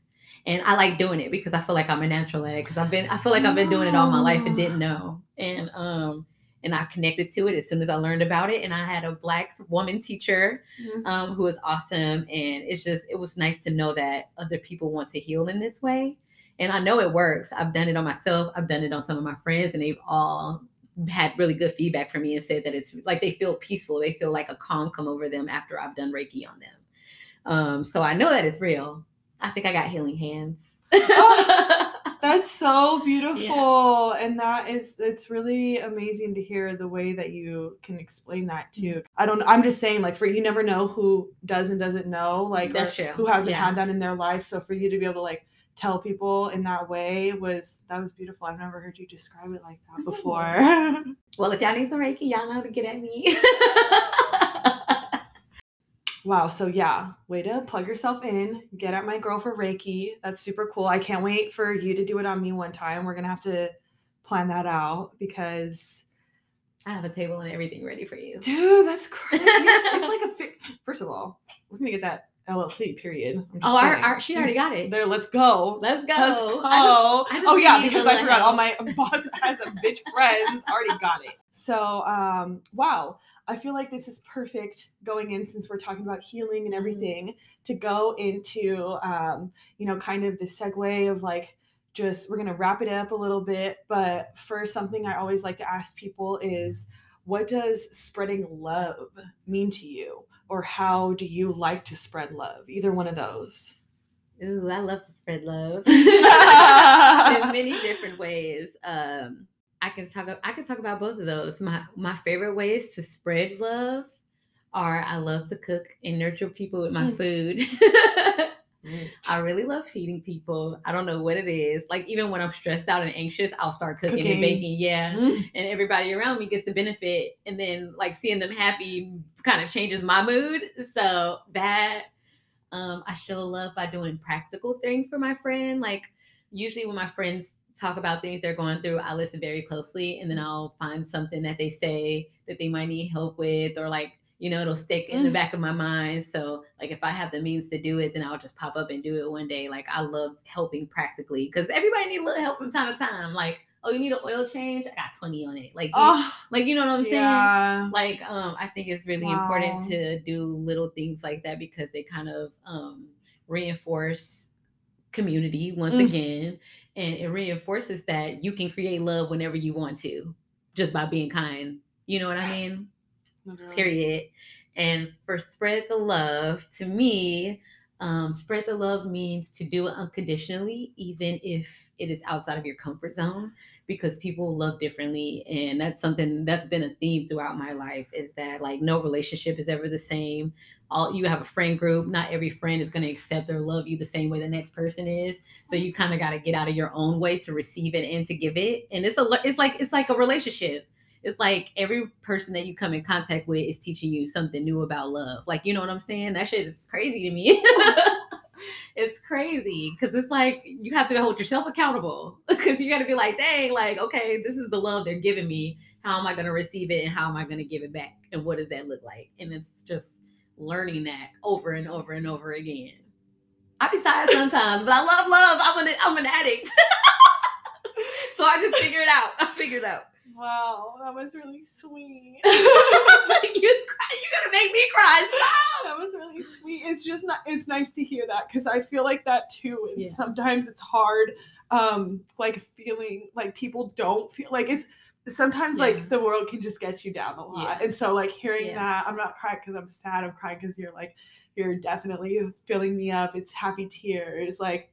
Speaker 2: and i like doing it because i feel like i'm a natural at it because i've been i feel like i've been doing it all my life and didn't know. And um and i connected to it as soon as i learned about it. And i had a black woman teacher um, who was awesome. And it's just it was nice to know that other people want to heal in this way. And i know it works. I've done it on myself. I've done it on some of my friends and they've all had really good feedback from me and said that it's like they feel peaceful. They feel like a calm come over them after i've done reiki on them. Um, so i know that it's real i think i got healing hands *laughs*
Speaker 1: That's so beautiful. And that is it's really amazing to hear the way that you can explain that
Speaker 2: Mm-hmm.
Speaker 1: too. I don't I'm just saying like for you never know who does and doesn't know, like who hasn't
Speaker 2: Yeah.
Speaker 1: had that in their life. So for you to be able to like tell people in that way was that was beautiful. I've never heard you describe it like that *laughs* before.
Speaker 2: well if y'all need some reiki y'all know how to get at me *laughs*
Speaker 1: wow, so yeah, way to plug yourself in, get at my girl for Reiki. That's super cool. I can't wait for you to do it on me one time. We're gonna have to plan that out because
Speaker 2: i have a table and everything ready for you
Speaker 1: Dude, that's crazy. it's like a *laughs* fi- first of all, we're gonna get that LLC. Period.
Speaker 2: Oh our, our, she already got it
Speaker 1: there. Let's go.
Speaker 2: let's go,
Speaker 1: Let's
Speaker 2: I just- I just
Speaker 1: oh yeah, because I forgot all my *laughs* boss has a bitch friends already got it. So um, wow, I feel like this is perfect going in since we're talking about healing
Speaker 2: Mm-hmm.
Speaker 1: and everything to go into um, you know kind of the segue of like just we're gonna wrap it up a little bit. But first, something I always like to ask people is what does spreading love mean to you or how do you like to spread love either one of those
Speaker 2: Ooh, I love to spread love *laughs* *laughs* in many different ways. Um, I can talk. I can talk about both of those. My my favorite ways to spread love are I love to cook and nurture people with my
Speaker 1: Mm.
Speaker 2: food. *laughs* I really love feeding people. I don't know what it is. Like even when I'm stressed out and anxious, I'll start cooking,
Speaker 3: Cooking.
Speaker 2: and baking. Yeah.
Speaker 3: Mm.
Speaker 2: And everybody around me gets the benefit. And then like seeing them happy kind of changes my mood. So that um I show love by doing practical things for my friend. Like usually when my friends talk about things they're going through, I listen very closely and then I'll find something that they say that they might need help with or like you know, it'll stick in the
Speaker 3: Mm.
Speaker 2: back of my mind. So, like, if I have the means to do it, then I'll just pop up and do it one day. Like, I love helping practically because everybody needs a little help from time to time. Like, oh, you need an oil change? I got 20 on it. Like, you-
Speaker 3: Oh,
Speaker 2: like you know what I'm saying?
Speaker 3: yeah.
Speaker 2: Like, um, I think it's really important to do little things like that because they kind of um reinforce community once
Speaker 3: Mm.
Speaker 2: again. And it reinforces that you can create love whenever you want to, just by being kind. You know what I mean? period. And for spread the love, to me, um, spread the love means to do it unconditionally, even if it is outside of your comfort zone, because people love differently. And that's something that's been a theme throughout my life is that like no relationship is ever the same. All you have a friend group, not every friend is going to accept or love you the same way the next person is. So you kind of got to get out of your own way to receive it and to give it. And it's a it's like it's like a relationship it's like every person that you come in contact with is teaching you something new about love. Like, you know what I'm saying? That shit is crazy to me. *laughs* it's crazy because it's like you have to hold yourself accountable *laughs* because you got to be like, dang, like, okay, this is the love they're giving me. How am I going to receive it and how am I going to give it back? And what does that look like? And it's just learning that over and over and over again. I be tired sometimes, but I love love. I'm an I'm an addict. *laughs* so I just figure it out. I figured it out.
Speaker 1: Wow, that was really sweet. *laughs*
Speaker 2: you you're gonna make me cry. Stop.
Speaker 1: that was really sweet. It's just not. It's nice to hear that because I feel like that too. And
Speaker 2: Yeah.
Speaker 1: sometimes it's hard, um, like feeling like people don't feel like it's. Sometimes
Speaker 2: Yeah.
Speaker 1: like the world can just get you down a lot,
Speaker 2: Yeah.
Speaker 1: and so like hearing
Speaker 2: Yeah.
Speaker 1: that, I'm not crying because I'm sad. I'm crying because you're like you're definitely filling me up. It's happy tears. Like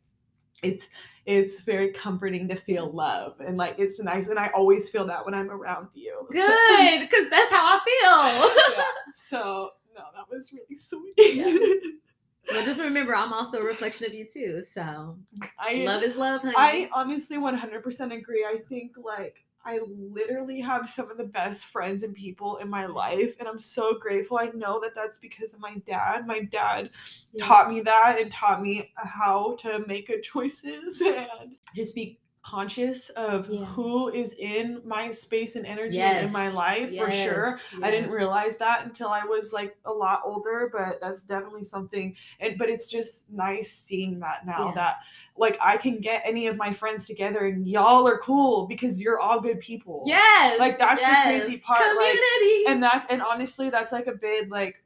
Speaker 1: it's it's very comforting to feel love and like it's nice and I always feel that when I'm around you. *laughs*
Speaker 2: Good, because that's how I
Speaker 1: yeah. So no, that was really sweet.
Speaker 2: feel. *laughs* but just remember, I'm also a reflection of you too. So
Speaker 1: I
Speaker 2: love is love, honey.
Speaker 1: I honestly 100% agree. I think like I literally have some of the best friends and people in my life, and I'm so grateful. I know that that's because of my dad. My dad
Speaker 2: Yeah.
Speaker 1: taught me that and taught me how to make good choices *laughs* and just be conscious of
Speaker 2: Yeah.
Speaker 1: who is in my space and energy and in my
Speaker 2: Yes,
Speaker 1: life for sure.
Speaker 2: yes,
Speaker 1: I didn't realize that until I was like a lot older, but that's definitely something. And but it's just nice seeing that now
Speaker 2: Yeah.
Speaker 1: that like I can get any of my friends together and y'all are cool because you're all good people.
Speaker 2: Yes,
Speaker 1: Like, that's the crazy part, like,
Speaker 2: Community.
Speaker 1: And that's and honestly that's like a big like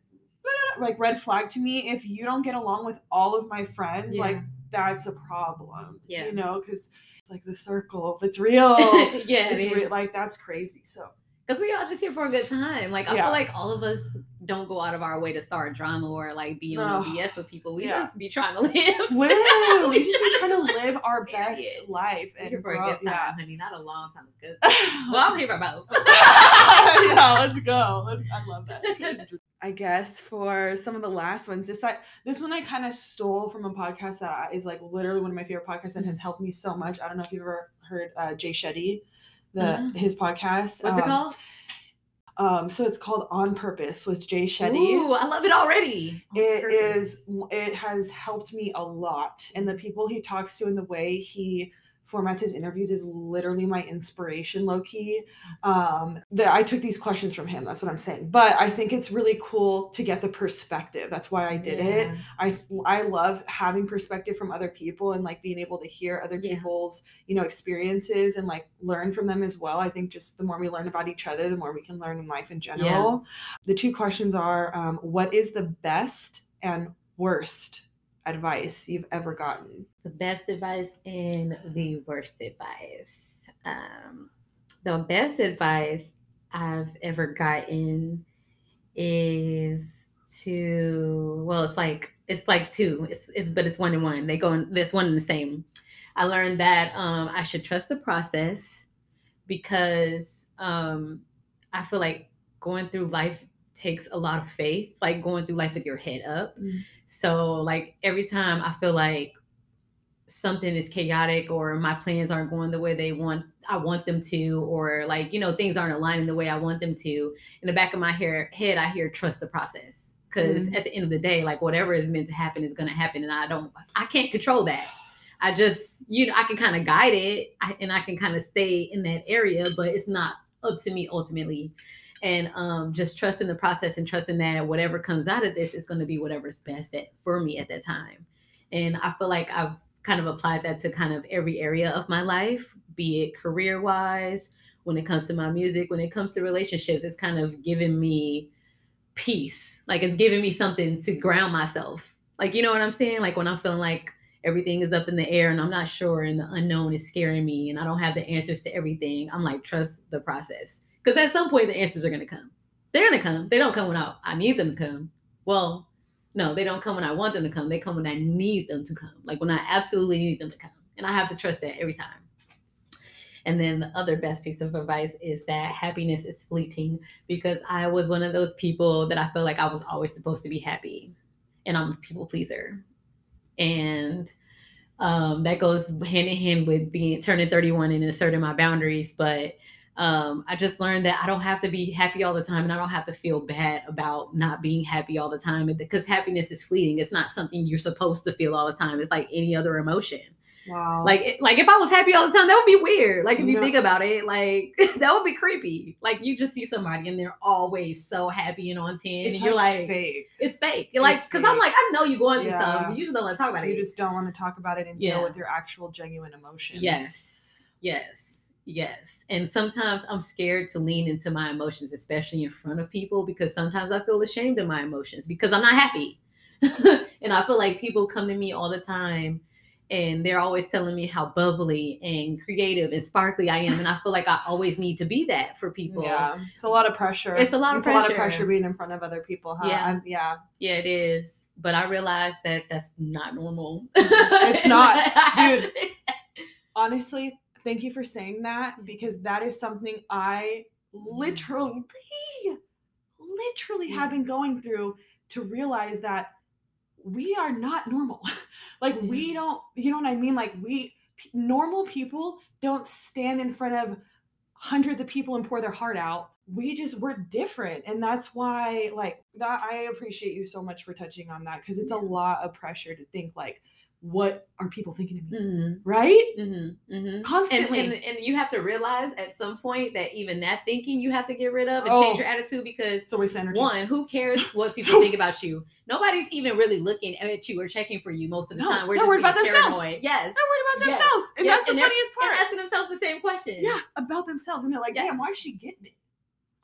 Speaker 1: like red flag to me if you don't get along with all of my friends like that's a problem
Speaker 2: Yeah.
Speaker 1: you know because like the circle. It's real *laughs*
Speaker 2: yeah,
Speaker 1: it's
Speaker 2: it
Speaker 1: like that's crazy. So
Speaker 2: Because we all just here for a good time. Like I
Speaker 1: Yeah.
Speaker 2: feel like all of us don't go out of our way to start drama or like be on
Speaker 1: No.
Speaker 2: BS with people. We
Speaker 1: Yeah.
Speaker 2: just be trying to *laughs* live. *laughs*
Speaker 1: we just be
Speaker 2: trying
Speaker 1: to live our
Speaker 2: Period.
Speaker 1: best life and
Speaker 2: here for a good time,
Speaker 1: yeah
Speaker 2: honey. Not a long time. Good. *laughs* Well, I'm here for both.
Speaker 1: yeah let's go let's, i love that I guess for some of the last ones, this I this one I kind of stole from a podcast that is like literally one of my favorite podcasts and has helped me so much. I don't know if you've ever heard uh, Jay Shetty, the
Speaker 2: Uh-huh.
Speaker 1: his podcast.
Speaker 2: What's it
Speaker 1: Um,
Speaker 2: called?
Speaker 1: Um, so it's called On Purpose with Jay Shetty.
Speaker 2: Ooh, I love it already. On
Speaker 1: It
Speaker 2: purpose.
Speaker 1: is. It has helped me a lot, and the people he talks to and the way he formats his interviews is literally my inspiration, low key. Um, that I took these questions from him. That's what I'm saying. But I think it's really cool to get the perspective. That's why I did it. I I love having perspective from other people and like being able to hear other
Speaker 2: Yeah.
Speaker 1: people's you know experiences and like learn from them as well. I think just the more we learn about each other, the more we can learn in life in general. The two questions are: um, What is the best and worst advice you've ever gotten?
Speaker 2: the best advice and the worst advice. Um, the best advice I've ever gotten is to well, it's like it's like two. It's, it's but it's one and one. They go in this one and the same. I learned that um, I should trust the process because um, I feel like going through life takes a lot of faith, like going through life with your head up.
Speaker 1: Mm.
Speaker 2: So like every time I feel like something is chaotic or my plans aren't going the way they want I want them to or like you know things aren't aligning the way I want them to in the back of my hair, head I hear trust the process because
Speaker 1: Mm.
Speaker 2: at the end of the day like whatever is meant to happen is going to happen and I don't I can't control that. I just you know I can kind of guide it I, and I can kind of stay in that area but it's not up to me ultimately and um just trusting the process and trusting that whatever comes out of this is going to be whatever's best at, for me at that time. And i feel like i've kind of applied that to kind of every area of my life be it career wise when it comes to my music when it comes to relationships it's kind of given me peace. Like it's giving me something to ground myself. Like you know what i'm saying? Like when i'm feeling like everything is up in the air and i'm not sure and the unknown is scaring me and i don't have the answers to everything i'm like trust the process because at some point the answers are going to come. They're going to come. They don't come when I, I need them to come. Well no they don't come when i want them to come. They come when i need them to come. Like when i absolutely need them to come. And i have to trust that every time. And then the other best piece of advice is that happiness is fleeting. Because i was one of those people that i felt like i was always supposed to be happy. And i'm a people pleaser. And um, that goes hand in hand with being turning 31 and asserting my boundaries. But um, i just learned that i don't have to be happy all the time and i don't have to feel bad about not being happy all the time because happiness is fleeting it's not something you're supposed to feel all the time it's like any other emotion
Speaker 1: Wow.
Speaker 2: like like if i was happy all the time that would be weird like if you
Speaker 1: No.
Speaker 2: think about it like *laughs* that would be creepy like you just see somebody and they're always so happy and on 10
Speaker 1: it's
Speaker 2: and you're like
Speaker 1: fake.
Speaker 2: it's fake you're like
Speaker 1: It's
Speaker 2: because i'm like i know you're going through
Speaker 1: Yeah.
Speaker 2: something but you just don't want to talk about
Speaker 1: You
Speaker 2: it You
Speaker 1: just don't want to talk about it and
Speaker 2: Yeah.
Speaker 1: deal with your actual genuine emotions.
Speaker 2: Yes. Yes. Yes. And sometimes I'm scared to lean into my emotions, especially in front of people, because sometimes I feel ashamed of my emotions because I'm not happy. *laughs* and I feel like people come to me all the time and they're always telling me how bubbly and creative and sparkly I am. And I feel like I always need to be that for people.
Speaker 1: Yeah, it's a lot of pressure.
Speaker 2: It's a lot of
Speaker 1: It's a lot of
Speaker 2: pressure.
Speaker 1: pressure being in front of other people. Huh?
Speaker 2: Yeah.
Speaker 1: I'm- yeah.
Speaker 2: Yeah, it is. But I realized that that's not normal.
Speaker 1: It's not. *laughs* Dude. Honestly, thank you for saying that mm-hmm. because that is something I literally, literally have been mm-hmm. going through to realize that we are not normal. *laughs* like mm-hmm. we don't, you know what I mean? Like we normal people don't stand in front of hundreds of people and pour their heart out. We just we're different and that's why like that I appreciate you so much for touching on that because it's a lot of pressure to think like what are people thinking of me?
Speaker 2: Mhm.
Speaker 1: Right?
Speaker 2: Mm-hmm, mm-hmm.
Speaker 1: Constantly.
Speaker 2: and and you have to realize at some point that even that thinking you have to get rid of and
Speaker 1: Oh.
Speaker 2: change your attitude because
Speaker 1: it's a waste energy.
Speaker 2: one, who cares *laughs* what people think about you? Nobody's even really looking at you or checking for you most of the
Speaker 1: No,
Speaker 2: time. We're
Speaker 1: they're
Speaker 2: just
Speaker 1: worried about
Speaker 2: being
Speaker 1: themselves.
Speaker 2: Yes.
Speaker 1: They're worried about
Speaker 2: Yes.
Speaker 1: themselves. And
Speaker 2: Yes,
Speaker 1: that's the
Speaker 2: and they're-
Speaker 1: funniest part.
Speaker 2: And asking themselves the same question.
Speaker 1: yeah, about themselves. And they're like,
Speaker 2: Yeah.
Speaker 1: damn, why is she getting it?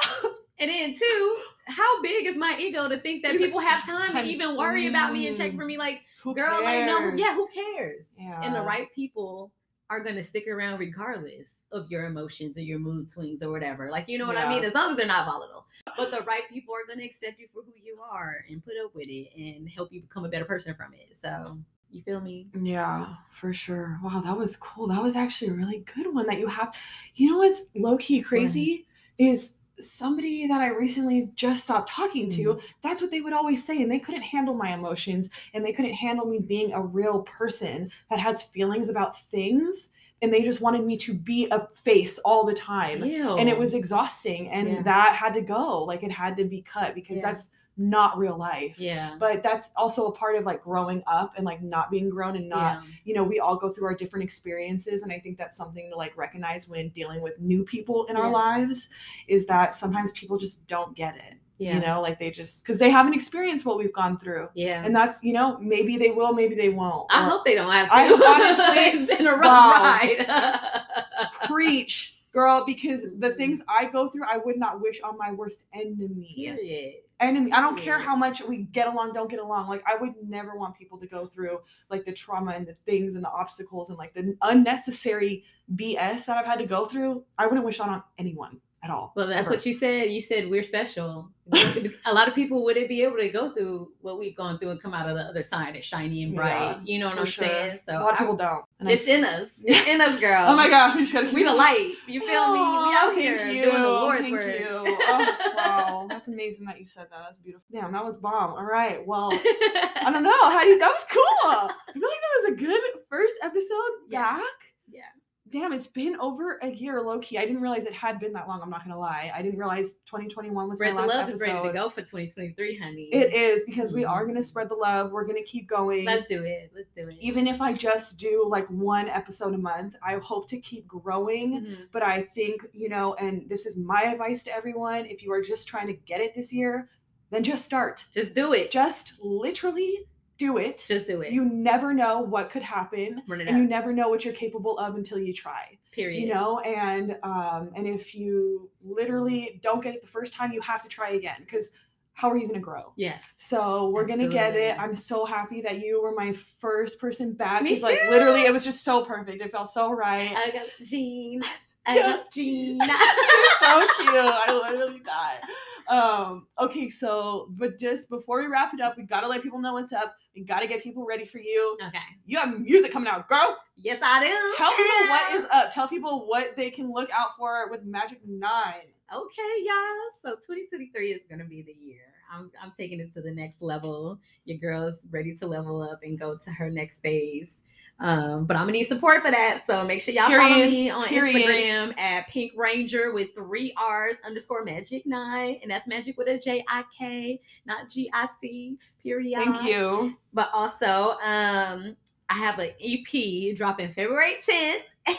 Speaker 1: *laughs*
Speaker 2: And then two, how big is my ego to think that people have time to even worry about me and check
Speaker 1: mm.
Speaker 2: for me? Like,
Speaker 1: Who
Speaker 2: girl, like no, who-
Speaker 1: cares?
Speaker 2: yeah, who cares?
Speaker 1: Yeah.
Speaker 2: and the right people are going to stick around regardless of your emotions or your mood swings or whatever. Like, you know what I mean? As long as they're not volatile. But the right people are going to accept you for who you are and put up with it and help you become a better person from it. So, you feel me?
Speaker 1: Yeah, for sure. Wow, that was cool. That was actually a really good one that you have. You know what's low key crazy is somebody that I recently just stopped talking to.
Speaker 2: Mhm.
Speaker 1: That's what they would always say, and they couldn't handle my emotions, and they couldn't handle me being a real person that has feelings about things, and they just wanted me to be a face all the time. and it was exhausting and
Speaker 2: Yeah.
Speaker 1: that had to go like it had to be cut because
Speaker 2: Yeah.
Speaker 1: that's not real life
Speaker 2: yeah.
Speaker 1: but that's also a part of like growing up and like not being grown and not
Speaker 2: yeah.
Speaker 1: you know we all go through our different experiences and i think that's something to like recognize when dealing with new people in our lives is that sometimes people just don't get it
Speaker 2: Yeah.
Speaker 1: you know like they just because they haven't experienced what we've gone through
Speaker 2: yeah.
Speaker 1: and that's you know maybe they will maybe they won't
Speaker 2: I
Speaker 1: Or-
Speaker 2: hope they don't have to.
Speaker 1: I *laughs* honestly-
Speaker 2: it's been a rough
Speaker 1: Wow.
Speaker 2: ride. *laughs*
Speaker 1: preach girl because the
Speaker 2: Mhm.
Speaker 1: things i go through i would not wish on my worst enemy
Speaker 2: Period.
Speaker 1: enemy. I don't care how much we get along, don't get along. Like I would never want people to go through like the trauma and the things and the obstacles and like the unnecessary BS that I've had to go through. I wouldn't wish that on anyone. at all.
Speaker 2: Well, that's
Speaker 1: ever.
Speaker 2: what you said. You said we're special. a lot of people wouldn't be able to go through what we've gone through and come out of the other side as shiny and bright.
Speaker 1: Yeah,
Speaker 2: you know what I'm
Speaker 1: sure.
Speaker 2: saying? So
Speaker 1: a lot of
Speaker 2: I-
Speaker 1: people don't. And I-
Speaker 2: it's in us. It's in us, girl.
Speaker 1: oh my god, we just gotta
Speaker 2: We the *laughs* light. You feel me? We out here
Speaker 1: you,
Speaker 2: doing the Lord's
Speaker 1: thank. You. *laughs* Oh, wow, that's amazing that you said that. That's beautiful. Damn, that was bomb. All right, well, *laughs* I don't know how you. That was cool. I feel like that was a good first episode
Speaker 2: Yeah.
Speaker 1: back.
Speaker 2: Yeah.
Speaker 1: Damn, it's been over a year, low key. I didn't realize it had been that long. I'm not gonna lie. I didn't realize 2021 was
Speaker 2: Spread
Speaker 1: my
Speaker 2: the
Speaker 1: last
Speaker 2: love is
Speaker 1: episode.
Speaker 2: ready to go for 2023, honey.
Speaker 1: It is because we
Speaker 2: Mhm.
Speaker 1: are gonna spread the love. We're gonna keep going.
Speaker 2: Let's do it. Let's do it.
Speaker 1: Even if I just do like one episode a month, I hope to keep growing.
Speaker 2: Mhm.
Speaker 1: But I think, you know, and this is my advice to everyone if you are just trying to get it this year, then just start.
Speaker 2: Just do it.
Speaker 1: Just literally do it.
Speaker 2: Just do it.
Speaker 1: You never know what could happen. And you never know what you're capable of until you try.
Speaker 2: Period.
Speaker 1: You know, and um, and if you literally don't get it the first time, you have to try again. Because how are you gonna grow?
Speaker 2: Yes.
Speaker 1: So we're gonna get it. I'm so happy that you were my first person back.
Speaker 2: Me
Speaker 1: It's like literally, it was just so perfect. It felt so right.
Speaker 2: I got Jean. I
Speaker 1: Yeah.
Speaker 2: got Jean. *laughs*
Speaker 1: so cute. I literally died. Um, okay, so but just before we wrap it up, we gotta let people know what's up. We gotta get people ready for you.
Speaker 2: okay.
Speaker 1: You have music coming out, girl.
Speaker 2: Yes, I do.
Speaker 1: Tell people what is up. Tell people what they can look out for with Majik Nine.
Speaker 2: Okay, y'all. So 2023 is gonna be the year. I'm I'm taking it to the next level. Your girl's ready to level up and go to her next phase. Um, but I'm gonna need support for that. So make sure y'all follow me on
Speaker 1: Period.
Speaker 2: Instagram at Pink Ranger with three R's underscore Majik Nine, and that's Majik with a J I K, not G I C. Period.
Speaker 1: Thank you.
Speaker 2: But also, um, I have an EP dropping February 10th. *laughs*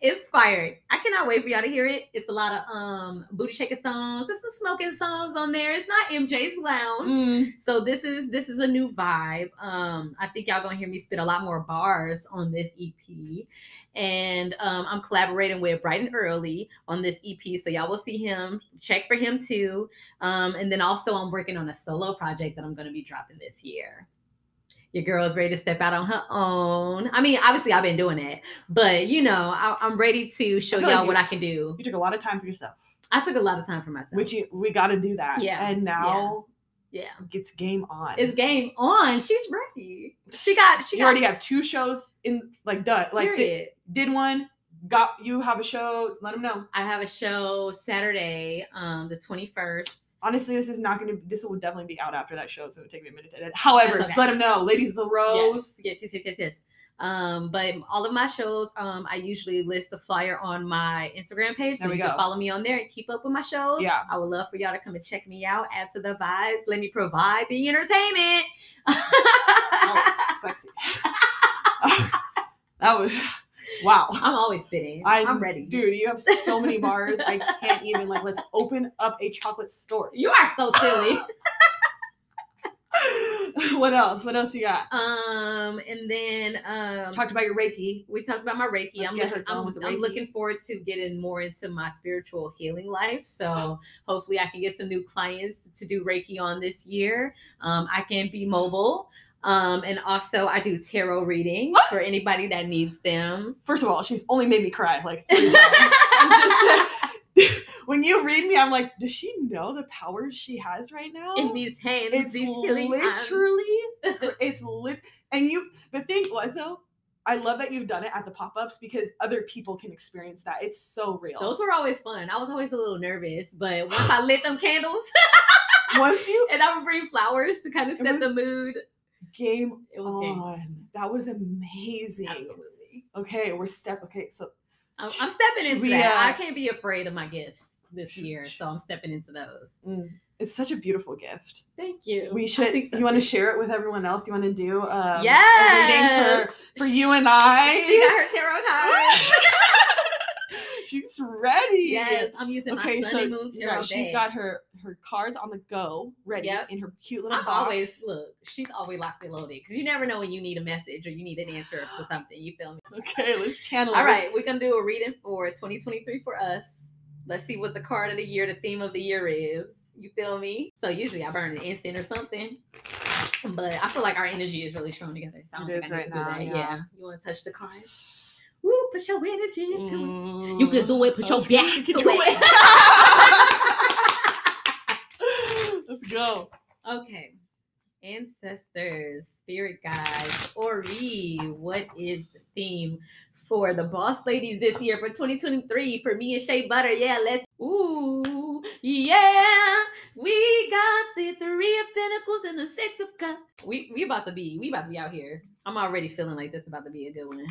Speaker 2: it's Inspired. I cannot wait for y'all to hear it. It's a lot of um booty shaking songs. There's some smoking songs on there. It's not MJ's Lounge.
Speaker 1: Mm,
Speaker 2: So this is this is a new vibe. Um, I think y'all gonna hear me spit a lot more bars on this EP, and um, I'm collaborating with Brighton Early on this EP. So y'all will see him. Check for him too. Um, and then also I'm working on a solo project that I'm gonna be dropping this year. Your girl is ready to step out on her own. I mean, obviously I've been doing it, but you know, I, I'm ready to show y'all
Speaker 1: like
Speaker 2: what I can do.
Speaker 1: you took a lot of time for yourself,
Speaker 2: I took a lot of time for myself.
Speaker 1: which you, we got to do that.
Speaker 2: Yeah,
Speaker 1: And now
Speaker 2: yeah,
Speaker 1: it's game on.
Speaker 2: it's game on. She's ready. She got. She
Speaker 1: you
Speaker 2: got
Speaker 1: already have two shows in like done. Like di-
Speaker 2: period.
Speaker 1: did one. Got you have a show. Let them know.
Speaker 2: I have a show Saturday, um, the 21st.
Speaker 1: Honestly, this is not going to. This will definitely be out after that show, so it'll take me a minute to edit. However,
Speaker 2: okay.
Speaker 1: let them know, ladies of the rose.
Speaker 2: Yes, yes, yes, yes, yes. Um, but all of my shows, um, I usually list the flyer on my Instagram page, so
Speaker 1: we
Speaker 2: you
Speaker 1: go.
Speaker 2: can follow me on there and keep up with my shows.
Speaker 1: Yeah.
Speaker 2: I would love for y'all to come and check me out, add to the vibes, let me provide the entertainment. *laughs*
Speaker 1: That was sexy. *laughs* that was wow. *laughs*
Speaker 2: I'm always spitting.
Speaker 1: I,
Speaker 2: I'm ready.
Speaker 1: dude. You have so many bars. I *laughs* can't even like. Let's open up a chocolate store.
Speaker 2: You are so silly. *laughs*
Speaker 1: what else? What else you got?
Speaker 2: um, and then um,
Speaker 1: Talked about your Reiki.
Speaker 2: we talked about my Reiki.
Speaker 1: Let's
Speaker 2: I'm, looking, I'm,
Speaker 1: the
Speaker 2: I'm looking forward to getting more into my spiritual healing life. So *gasps* hopefully I can get some new clients to do Reiki on this year. Um, I can be mobile. Um, and also I do tarot readings
Speaker 1: What?
Speaker 2: for anybody that needs them.
Speaker 1: First of all, she's only made me cry like *laughs* three times. I'm just *laughs* when you read me, I'm like, does she know the powers she has right now?
Speaker 2: In these hands,
Speaker 1: it's
Speaker 2: these
Speaker 1: literally, *laughs* it's lit. And you, the thing was though, I love that you've done it at the pop ups because other people can experience that. It's so real.
Speaker 2: Those were always fun. I was always a little nervous, but once I lit them candles
Speaker 1: Once you
Speaker 2: and I would bring flowers to kind of set
Speaker 1: was
Speaker 2: the mood,
Speaker 1: game
Speaker 2: it was game.
Speaker 1: on, that was amazing.
Speaker 2: Absolutely.
Speaker 1: Okay, we're step. Okay, so
Speaker 2: I'm, I'm stepping into
Speaker 1: we,
Speaker 2: that. I
Speaker 1: uh,
Speaker 2: can't be afraid of my gifts this year, so I'm stepping into those.
Speaker 1: mm, it's such a beautiful gift.
Speaker 2: Thank you.
Speaker 1: We should.
Speaker 2: so
Speaker 1: you want to share it with everyone else? You want to do um,
Speaker 2: Yes.
Speaker 1: a reading for for you and I?
Speaker 2: She got her tarot card. *laughs*
Speaker 1: She's ready.
Speaker 2: yes, I'm using
Speaker 1: Okay,
Speaker 2: my
Speaker 1: so
Speaker 2: Moon
Speaker 1: yeah,
Speaker 2: tarot
Speaker 1: she's got her her cards on the go, ready
Speaker 2: Yep.
Speaker 1: in her cute little
Speaker 2: I'm
Speaker 1: box.
Speaker 2: always look. She's always locked and loaded because you never know when you need a message or you need an answer to *gasps* something. You feel me?
Speaker 1: Okay, let's channel.
Speaker 2: All right, we're gonna do a reading for 2023 for us. Let's see what the card of the year, the theme of the year is. You feel me? So usually I burn an instant or something, but I feel like our energy is really strong together. So I
Speaker 1: It is
Speaker 2: I
Speaker 1: right now, yeah.
Speaker 2: Yeah. You want to touch the card? Woo, put your energy into it.
Speaker 1: Mm,
Speaker 2: You can do it. Put your
Speaker 1: let's get
Speaker 2: back
Speaker 1: into
Speaker 2: to it. *laughs*
Speaker 1: Let's go.
Speaker 2: Okay. Ancestors, spirit guides, Ori, what is the theme for the boss ladies this year for 2023 for me and Shay Butta? Yeah, let's. Ooh, yeah. We got the three of pentacles and the six of cups. We we about to be we about to be out here. I'm already feeling like this about to be a good one.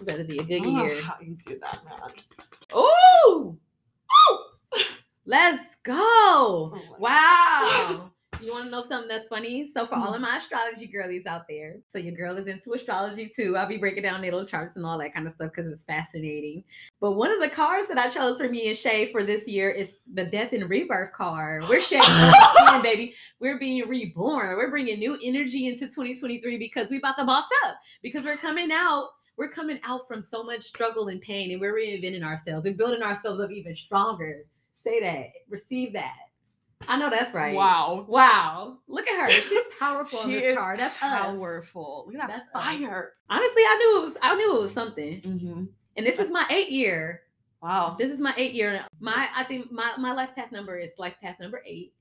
Speaker 2: It's to be a good year.
Speaker 1: how you do that, man.
Speaker 2: Ooh, Ooh! let's go.
Speaker 1: Oh
Speaker 2: Wow. You want to know something that's funny? So, for all mm-hmm. of my astrology girlies out there, so your girl is into astrology too. I'll be breaking down natal charts and all that kind of stuff because it's fascinating. But one of the cards that I chose for me and Shay for this year is the Death and Rebirth card. We're Shay, *laughs* baby. We're being reborn. We're bringing new energy into 2023 because we about to boss up. Because we're coming out. We're coming out from so much struggle and pain, and we're reinventing ourselves and building ourselves up even stronger. Say that. Receive that. I know that's right.
Speaker 1: Wow.
Speaker 2: Wow. Look at her. She's *laughs* powerful
Speaker 1: She is
Speaker 2: card. That's us.
Speaker 1: powerful. Look at that
Speaker 2: That's us.
Speaker 1: fire.
Speaker 2: Honestly, I knew it was I knew it was something.
Speaker 1: Mm-hmm.
Speaker 2: And this is my eight year.
Speaker 1: Wow.
Speaker 2: This is my eight year. My I think my, my life path number is life path number eight.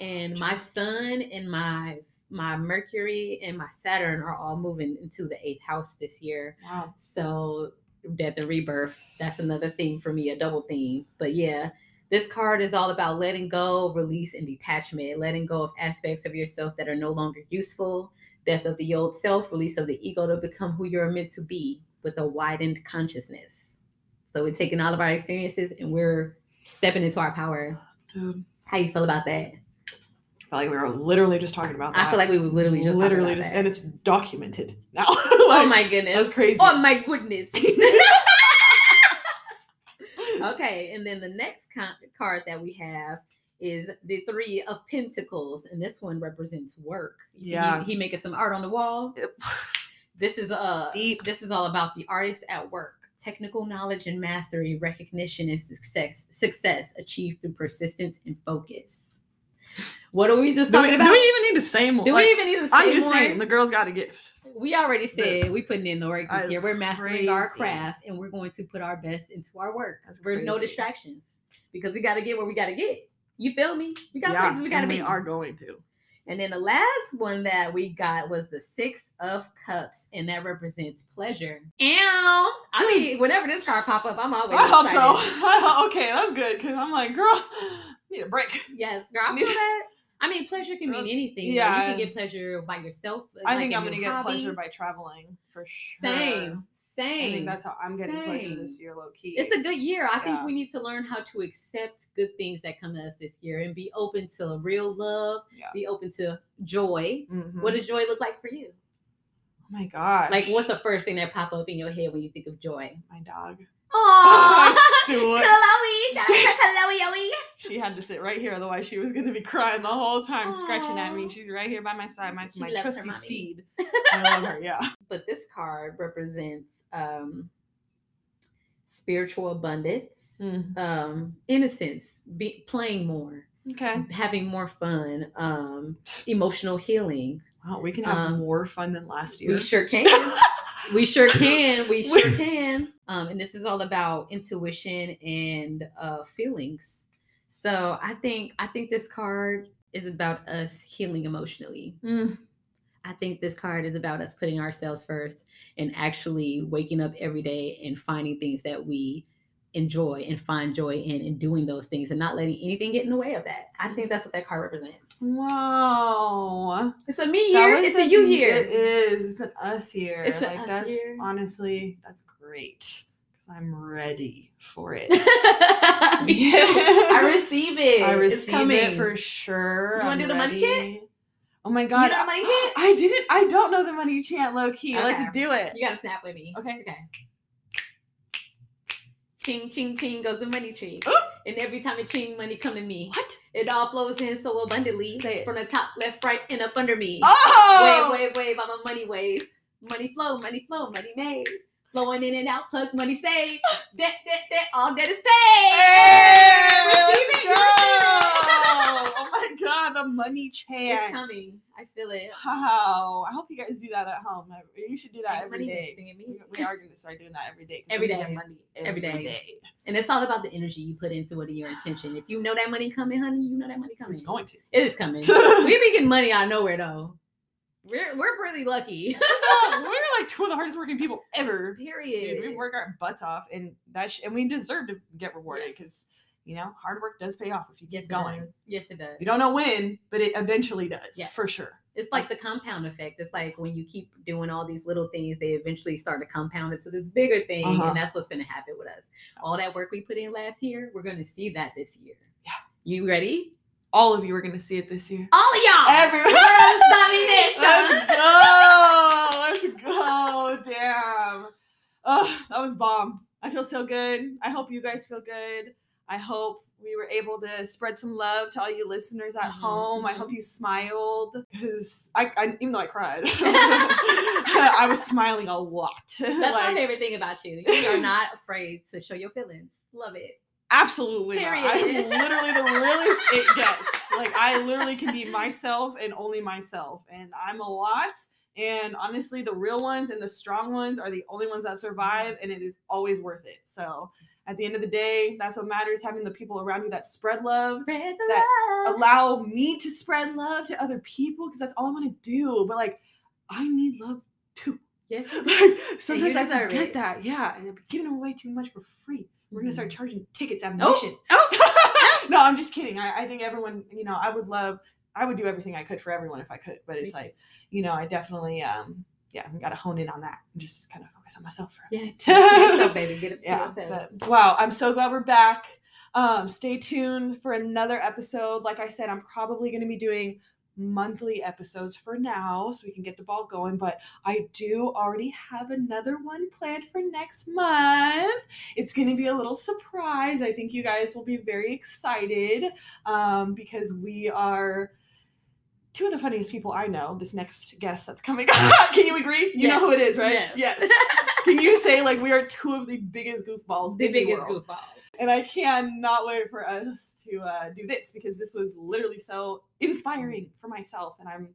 Speaker 2: And my sun and my my Mercury and my Saturn are all moving into the eighth house this year.
Speaker 1: Wow.
Speaker 2: So death and rebirth, that's another thing for me, a double theme. But yeah, this card is all about letting go, release, and detachment, letting go of aspects of yourself that are no longer useful, death of the old self, release of the ego to become who you're meant to be with a widened consciousness. So we're taking all of our experiences and we're stepping into our power.
Speaker 1: Dude,
Speaker 2: How you feel about that?
Speaker 1: Like we were literally just talking about that.
Speaker 2: I feel like we were literally just
Speaker 1: literally just, and it's documented *laughs* now.
Speaker 2: oh my goodness.
Speaker 1: that's crazy.
Speaker 2: Oh my goodness. *laughs* *laughs* okay, and then the next card that we have is the Three of Pentacles, and this one represents work. You see
Speaker 1: Yeah.
Speaker 2: he, he making some art on the wall.
Speaker 1: Yep.
Speaker 2: This is uh
Speaker 1: Deep.
Speaker 2: This is all about the artist at work. Technical knowledge and mastery, recognition and success, success achieved through persistence and focus. What are we just
Speaker 1: Do we,
Speaker 2: talking
Speaker 1: do
Speaker 2: about?
Speaker 1: we even need to say more?
Speaker 2: Do
Speaker 1: Like,
Speaker 2: we even need to say
Speaker 1: I'm just
Speaker 2: more?
Speaker 1: saying, the girl's got a gift.
Speaker 2: we already said we putting in the work this year. We're mastering our craft and we're going to put our best into our work.
Speaker 1: That's
Speaker 2: We're no distractions because we got to get where we got to get. You feel me? We got
Speaker 1: yeah,
Speaker 2: places we got to be.
Speaker 1: we are going to.
Speaker 2: And then the last one that we got was the Six of Cups, and that represents pleasure. Ew. I mean, whenever this card pop up, I'm always.
Speaker 1: I hope so.
Speaker 2: excited. *laughs*
Speaker 1: okay, that's good because I'm like, girl, need a break.
Speaker 2: Yes, girl, I feel *laughs* that. I mean, pleasure can mean anything. Yeah, you can get pleasure by yourself.
Speaker 1: I
Speaker 2: like
Speaker 1: think I'm gonna get pleasure by traveling for sure.
Speaker 2: Same,
Speaker 1: I
Speaker 2: same.
Speaker 1: think that's how I'm getting pleasure this year, low key.
Speaker 2: It's a good year. I think we need to learn how to accept good things that come to us this year and be open to real love,
Speaker 1: Yeah.
Speaker 2: be open to joy.
Speaker 1: Mhm.
Speaker 2: What does joy look like for you?
Speaker 1: oh my god!
Speaker 2: Like, what's the first thing that pop up in your head when you think of joy?
Speaker 1: my dog?
Speaker 2: Aww, *laughs*
Speaker 1: I swear.
Speaker 2: Chloe, shout out to Chloe, Chloe.
Speaker 1: She had to sit right here, otherwise she was gonna be crying the whole time, scratching at me. She's right here by my side, my,
Speaker 2: She
Speaker 1: my trusty steed. *laughs* I love her. Yeah.
Speaker 2: But this card represents um, spiritual abundance,
Speaker 1: Mm.
Speaker 2: um, innocence, be, playing more,
Speaker 1: Okay.
Speaker 2: having more fun, um, emotional healing.
Speaker 1: Wow, we can have
Speaker 2: Um,
Speaker 1: more fun than last year.
Speaker 2: We sure *laughs* can. We sure *laughs* can. We sure *laughs* can. Um, and this is all about intuition and uh, feelings. So I think I think this card is about us healing emotionally.
Speaker 1: Mm.
Speaker 2: I think this card is about us putting ourselves first and actually waking up every day and finding things that we enjoy and find joy in and doing those things and not letting anything get in the way of that. I think that's what that card represents.
Speaker 1: Wow.
Speaker 2: It's a me year. It's a you
Speaker 1: It
Speaker 2: year.
Speaker 1: is. It's an us year.
Speaker 2: It's a
Speaker 1: like
Speaker 2: us
Speaker 1: that's
Speaker 2: year.
Speaker 1: honestly that's great. I'm ready for it. *laughs*
Speaker 2: I *laughs* receive it.
Speaker 1: I
Speaker 2: it's
Speaker 1: receive
Speaker 2: coming.
Speaker 1: it for sure.
Speaker 2: You wanna
Speaker 1: I'm
Speaker 2: do the money
Speaker 1: ready. Oh my god!
Speaker 2: You know the money *gasps* chant?
Speaker 1: I didn't I don't know the money chant low key.
Speaker 2: Okay.
Speaker 1: Let's do it.
Speaker 2: You gotta snap with me.
Speaker 1: Okay.
Speaker 2: Okay. Ching ching ching goes the money tree. *gasps* And every time it ching, money come to me.
Speaker 1: What?
Speaker 2: It all flows in so abundantly.
Speaker 1: Say it.
Speaker 2: From the top, left, right, and up under me.
Speaker 1: Oh
Speaker 2: Wave, wave, wave, I'm a money wave. Money flow, money flow, money made. flowing in and out, plus money saved. Debt, debt, debt, all debt is paid.
Speaker 1: Hey,
Speaker 2: Receive
Speaker 1: let's
Speaker 2: it,
Speaker 1: go!
Speaker 2: you receive it.
Speaker 1: Oh my god, the money chant.
Speaker 2: It's coming. I feel it.
Speaker 1: Wow. I hope you guys do that at home. You should do that
Speaker 2: Ain't
Speaker 1: every
Speaker 2: money
Speaker 1: day. We, we are going to start doing that every day.
Speaker 2: Every day.
Speaker 1: Money
Speaker 2: Every day.
Speaker 1: day.
Speaker 2: And it's all about the energy you put into it and your intention. If you know that money coming, honey, you know that money coming.
Speaker 1: It's going to.
Speaker 2: It is coming. *laughs* we be getting money out of nowhere though. We're we're really lucky. *laughs*
Speaker 1: We're like two of the hardest working people ever.
Speaker 2: Period.
Speaker 1: Dude, we work our butts off, and that sh- and we deserve to get rewarded because you know hard work does pay off if you
Speaker 2: yes, it
Speaker 1: going.
Speaker 2: does. Yes, it does.
Speaker 1: You don't know when, but it eventually does.
Speaker 2: Yes.
Speaker 1: for sure.
Speaker 2: It's like the compound effect. It's like when you keep doing all these little things, they eventually start to compound into this bigger thing,
Speaker 1: Uh-huh.
Speaker 2: and that's what's going to happen with us. All that work we put in last year, we're going to see that this year.
Speaker 1: Yeah.
Speaker 2: You ready?
Speaker 1: All of you are going to see it this year.
Speaker 2: All of y'all.
Speaker 1: Everyone. *laughs* Let's go. Let's go. Damn. Oh, that was bomb. I feel so good. I hope you guys feel good. I hope we were able to spread some love to all you listeners at
Speaker 2: Mhm,
Speaker 1: home. I
Speaker 2: mhm.
Speaker 1: hope you smiled because I, I, even though I cried, *laughs* *laughs* I was smiling a lot. *laughs*
Speaker 2: That's my favorite thing about you. You are not afraid to show your feelings. Love it.
Speaker 1: Absolutely not. I'm literally the realest it gets. Like I literally can be myself and only myself, and I'm a lot. And honestly, the real ones and the strong ones are the only ones that survive, and it is always worth it. So, at the end of the day, that's what matters: having the people around you that spread love,
Speaker 2: Spread the
Speaker 1: That
Speaker 2: love.
Speaker 1: allow me to spread love to other people, because that's all I want to do. But like, I need love too.
Speaker 2: Yes. *laughs*
Speaker 1: Like, sometimes I forget
Speaker 2: it.
Speaker 1: that. Yeah, and I'm giving away too much for free. We're gonna start
Speaker 2: Mhm.
Speaker 1: charging tickets at
Speaker 2: Oh,
Speaker 1: admission.
Speaker 2: oh. *laughs*
Speaker 1: no, I'm just kidding. I, I think everyone, you know, I would love, I would do everything I could for everyone if I could. But it's like, you know, I definitely, um, yeah, I got to hone in on that and just kind of focus on myself for a minute.
Speaker 2: Yes, *laughs* so baby, get it.
Speaker 1: yeah, but wow, I'm so glad we're back. Um, stay tuned for another episode. Like I said, I'm probably going to be doing monthly episodes for now so we can get the ball going but i do already have another one planned for next month it's going to be a little surprise i think you guys will be very excited um, because we are two of the funniest people i know this next guest that's coming up *laughs* can you agree you know who it is right
Speaker 2: Yes. *laughs*
Speaker 1: can you say like we are two of the biggest goofballs
Speaker 2: the
Speaker 1: in
Speaker 2: biggest
Speaker 1: world?
Speaker 2: goofballs.
Speaker 1: and I cannot wait for us to uh, do this because this was literally so inspiring for myself, and I'm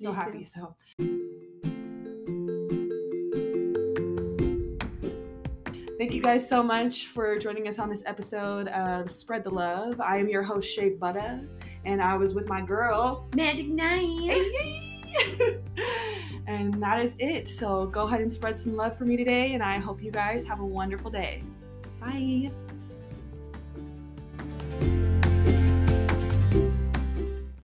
Speaker 1: so
Speaker 2: Me too.
Speaker 1: happy. So. Thank you guys so much for joining us on this episode of Spread the Love. I am your host, Shay Butta, and I was with my girl.
Speaker 2: Majik nine. *laughs*
Speaker 1: and that is it. So go ahead and spread some love for me today, and I hope you guys have a wonderful day. Bye.